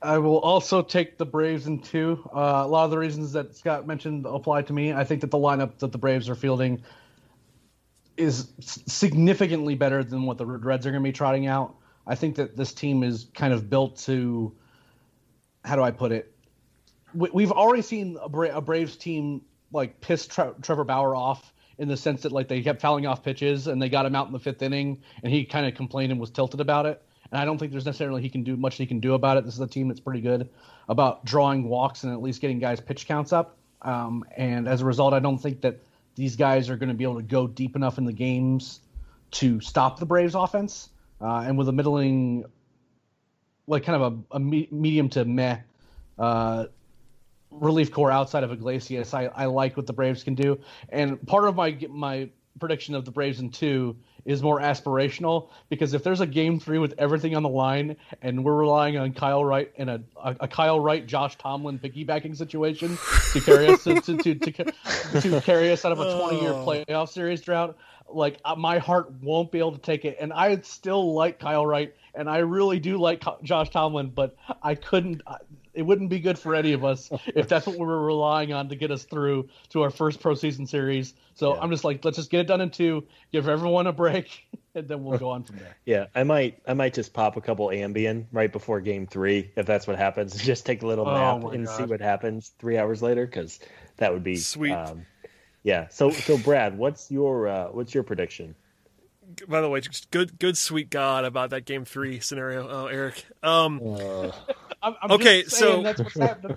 I will also take the Braves in two. Uh, a lot of the reasons that Scott mentioned apply to me. I think that the lineup that the Braves are fielding is significantly better than what the Reds are going to be trotting out. I think that this team is kind of built to. How do I put it? We've already seen a, Bra- a Braves team like pissed Tre- Trevor Bauer off in the sense that like they kept fouling off pitches and they got him out in the fifth inning and he kind of complained and was tilted about it. And I don't think there's necessarily he can do much he can do about it. This is a team that's pretty good about drawing walks and at least getting guys pitch counts up. Um, and as a result, I don't think that these guys are going to be able to go deep enough in the games to stop the Braves offense. Uh, and with a middling, like kind of a, a me- medium to meh uh, relief corps outside of Iglesias, I, I like what the Braves can do. And part of my my prediction of the Braves in two is more aspirational because if there's a game three with everything on the line and we're relying on Kyle Wright and a, a, a Kyle Wright Josh Tomlin piggybacking situation to carry us to, to, to, to, to carry us out of a 20 year playoff series drought, like uh, my heart won't be able to take it. And I still like Kyle Wright and I really do like Josh Tomlin, but I couldn't it wouldn't be good for any of us if that's what we were relying on to get us through to our first pro season series. So yeah. I'm just like, let's just get it done in two, give everyone a break, and then we'll go on from there. Yeah, I might, I might just pop a couple Ambien right before game three if that's what happens. Just take a little oh nap oh and God. see what happens three hours later because that would be sweet. Um, yeah. So, so Brad, what's your uh, what's your prediction? By the way, just good, good, sweet God about that game three scenario. Oh, Eric. Um, uh, I'm, I'm okay, so that's what's happening.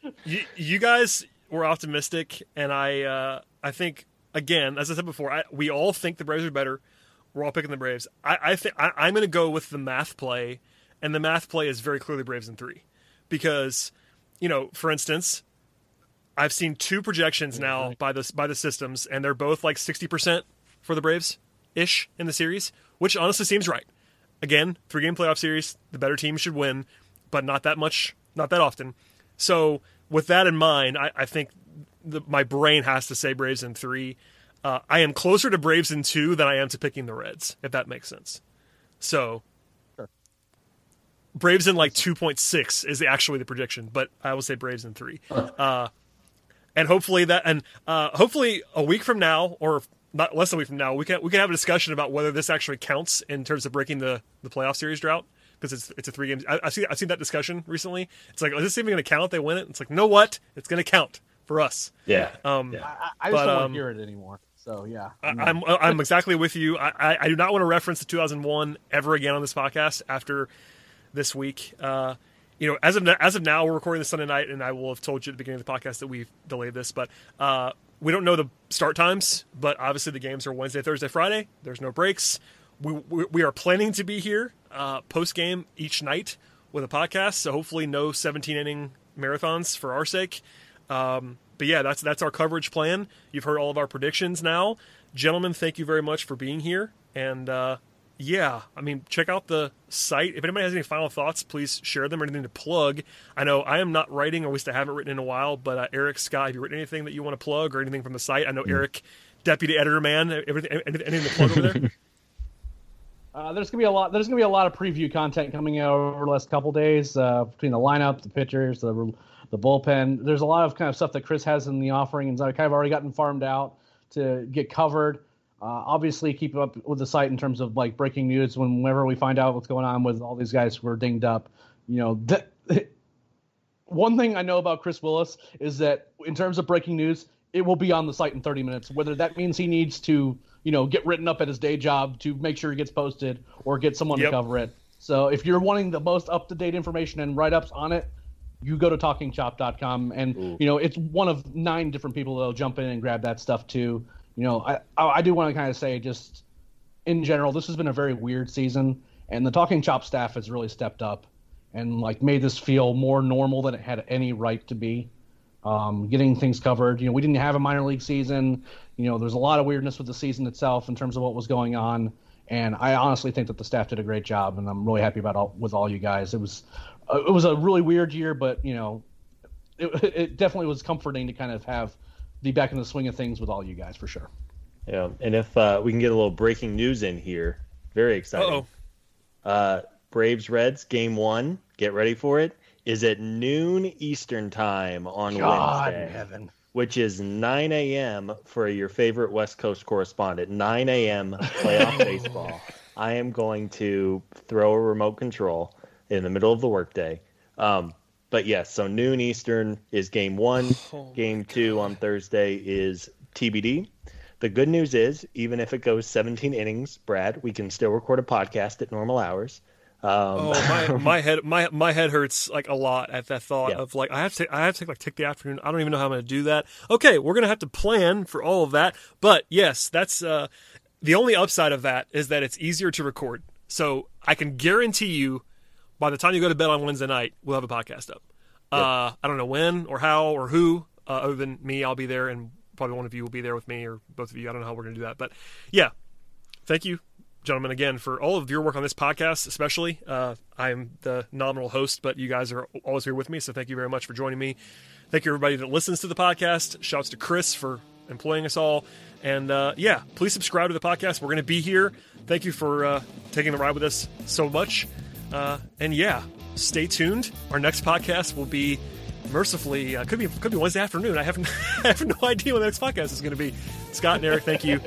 you, you guys were optimistic, and I, uh, I think again, as I said before, I, we all think the Braves are better. We're all picking the Braves. I, I think I, I'm going to go with the math play, and the math play is very clearly Braves in three, because, you know, for instance, I've seen two projections now by the by the systems, and they're both like sixty percent for the Braves ish in the series, which honestly seems right. Again, three game playoff series, the better team should win, but not that much, not that often. So, with that in mind, I, I think the, my brain has to say Braves in three. Uh, I am closer to Braves in two than I am to picking the Reds, if that makes sense. So, sure. Braves in like 2.6 is actually the prediction, but I will say Braves in three. Uh, and hopefully that, and uh, hopefully a week from now, or not less than a week from now, we can we can have a discussion about whether this actually counts in terms of breaking the, the playoff series drought because it's it's a three games. I, I see I've seen that discussion recently. It's like, is this even going to count if they win it? It's like, know what? It's going to count for us. Yeah. Um, yeah. I, I just but, don't um, want to hear it anymore. So yeah, I'm I'm, I'm exactly with you. I, I, I do not want to reference the 2001 ever again on this podcast after this week. Uh, you know, as of as of now, we're recording this Sunday night, and I will have told you at the beginning of the podcast that we've delayed this. But uh, we don't know the start times, but obviously the games are Wednesday, Thursday, Friday. There's no breaks. We, we, we are planning to be here uh, post game each night with a podcast, so hopefully no 17 inning marathons for our sake. Um, but yeah, that's that's our coverage plan. You've heard all of our predictions now, gentlemen. Thank you very much for being here, and uh, yeah, I mean, check out the site. If anybody has any final thoughts, please share them or anything to plug. I know I am not writing, or at least I haven't written in a while. But uh, Eric Scott, have you written anything that you want to plug or anything from the site? I know Eric, deputy editor man. Everything, anything to plug over there? Uh, there's gonna be a lot. There's gonna be a lot of preview content coming out over the last couple days uh, between the lineup, the pitchers, the the bullpen. There's a lot of kind of stuff that Chris has in the offering, and I've kind of already gotten farmed out to get covered. Uh, obviously, keep up with the site in terms of like breaking news whenever we find out what's going on with all these guys who are dinged up. You know, th- one thing I know about Chris Willis is that in terms of breaking news, it will be on the site in 30 minutes. Whether that means he needs to you know get written up at his day job to make sure it gets posted or get someone yep. to cover it. So if you're wanting the most up to date information and write ups on it, you go to talkingchop.com and Ooh. you know it's one of nine different people that'll jump in and grab that stuff too. You know, I I do want to kind of say just in general, this has been a very weird season, and the Talking Chop staff has really stepped up and like made this feel more normal than it had any right to be. Um, getting things covered. You know, we didn't have a minor league season. You know, there's a lot of weirdness with the season itself in terms of what was going on. And I honestly think that the staff did a great job, and I'm really happy about all with all you guys. It was uh, it was a really weird year, but you know, it, it definitely was comforting to kind of have be back in the swing of things with all you guys for sure. Yeah, and if uh, we can get a little breaking news in here, very exciting. Uh, Braves Reds game one. Get ready for it is at noon Eastern time on God Wednesday. heaven. Which is 9 a.m. for your favorite West Coast correspondent. 9 a.m. playoff baseball. I am going to throw a remote control in the middle of the workday. Um, but yes, so noon Eastern is game one. Oh game two on Thursday is TBD. The good news is, even if it goes 17 innings, Brad, we can still record a podcast at normal hours. Um, oh my, my head my my head hurts like a lot at that thought yeah. of like I have to take, I have to like take the afternoon. I don't even know how I'm going to do that. Okay, we're going to have to plan for all of that. But yes, that's uh, the only upside of that is that it's easier to record. So I can guarantee you, by the time you go to bed on Wednesday night, we'll have a podcast up. Yep. Uh, I don't know when or how or who. Uh, other than me, I'll be there, and probably one of you will be there with me, or both of you. I don't know how we're going to do that, but yeah. Thank you gentlemen, again, for all of your work on this podcast, especially. Uh, I'm the nominal host, but you guys are always here with me, so thank you very much for joining me. Thank you, everybody that listens to the podcast. Shouts to Chris for employing us all. And uh, yeah, please subscribe to the podcast. We're going to be here. Thank you for uh, taking the ride with us so much. Uh, and yeah, stay tuned. Our next podcast will be mercifully uh, could be could be Wednesday afternoon. I have I have no idea when the next podcast is going to be. Scott and Eric, thank you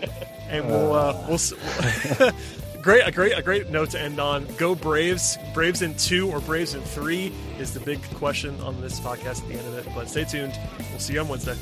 and we'll uh, we'll. great, a great, a great note to end on. Go Braves! Braves in two or Braves in three is the big question on this podcast at the end of it. But stay tuned. We'll see you on Wednesday.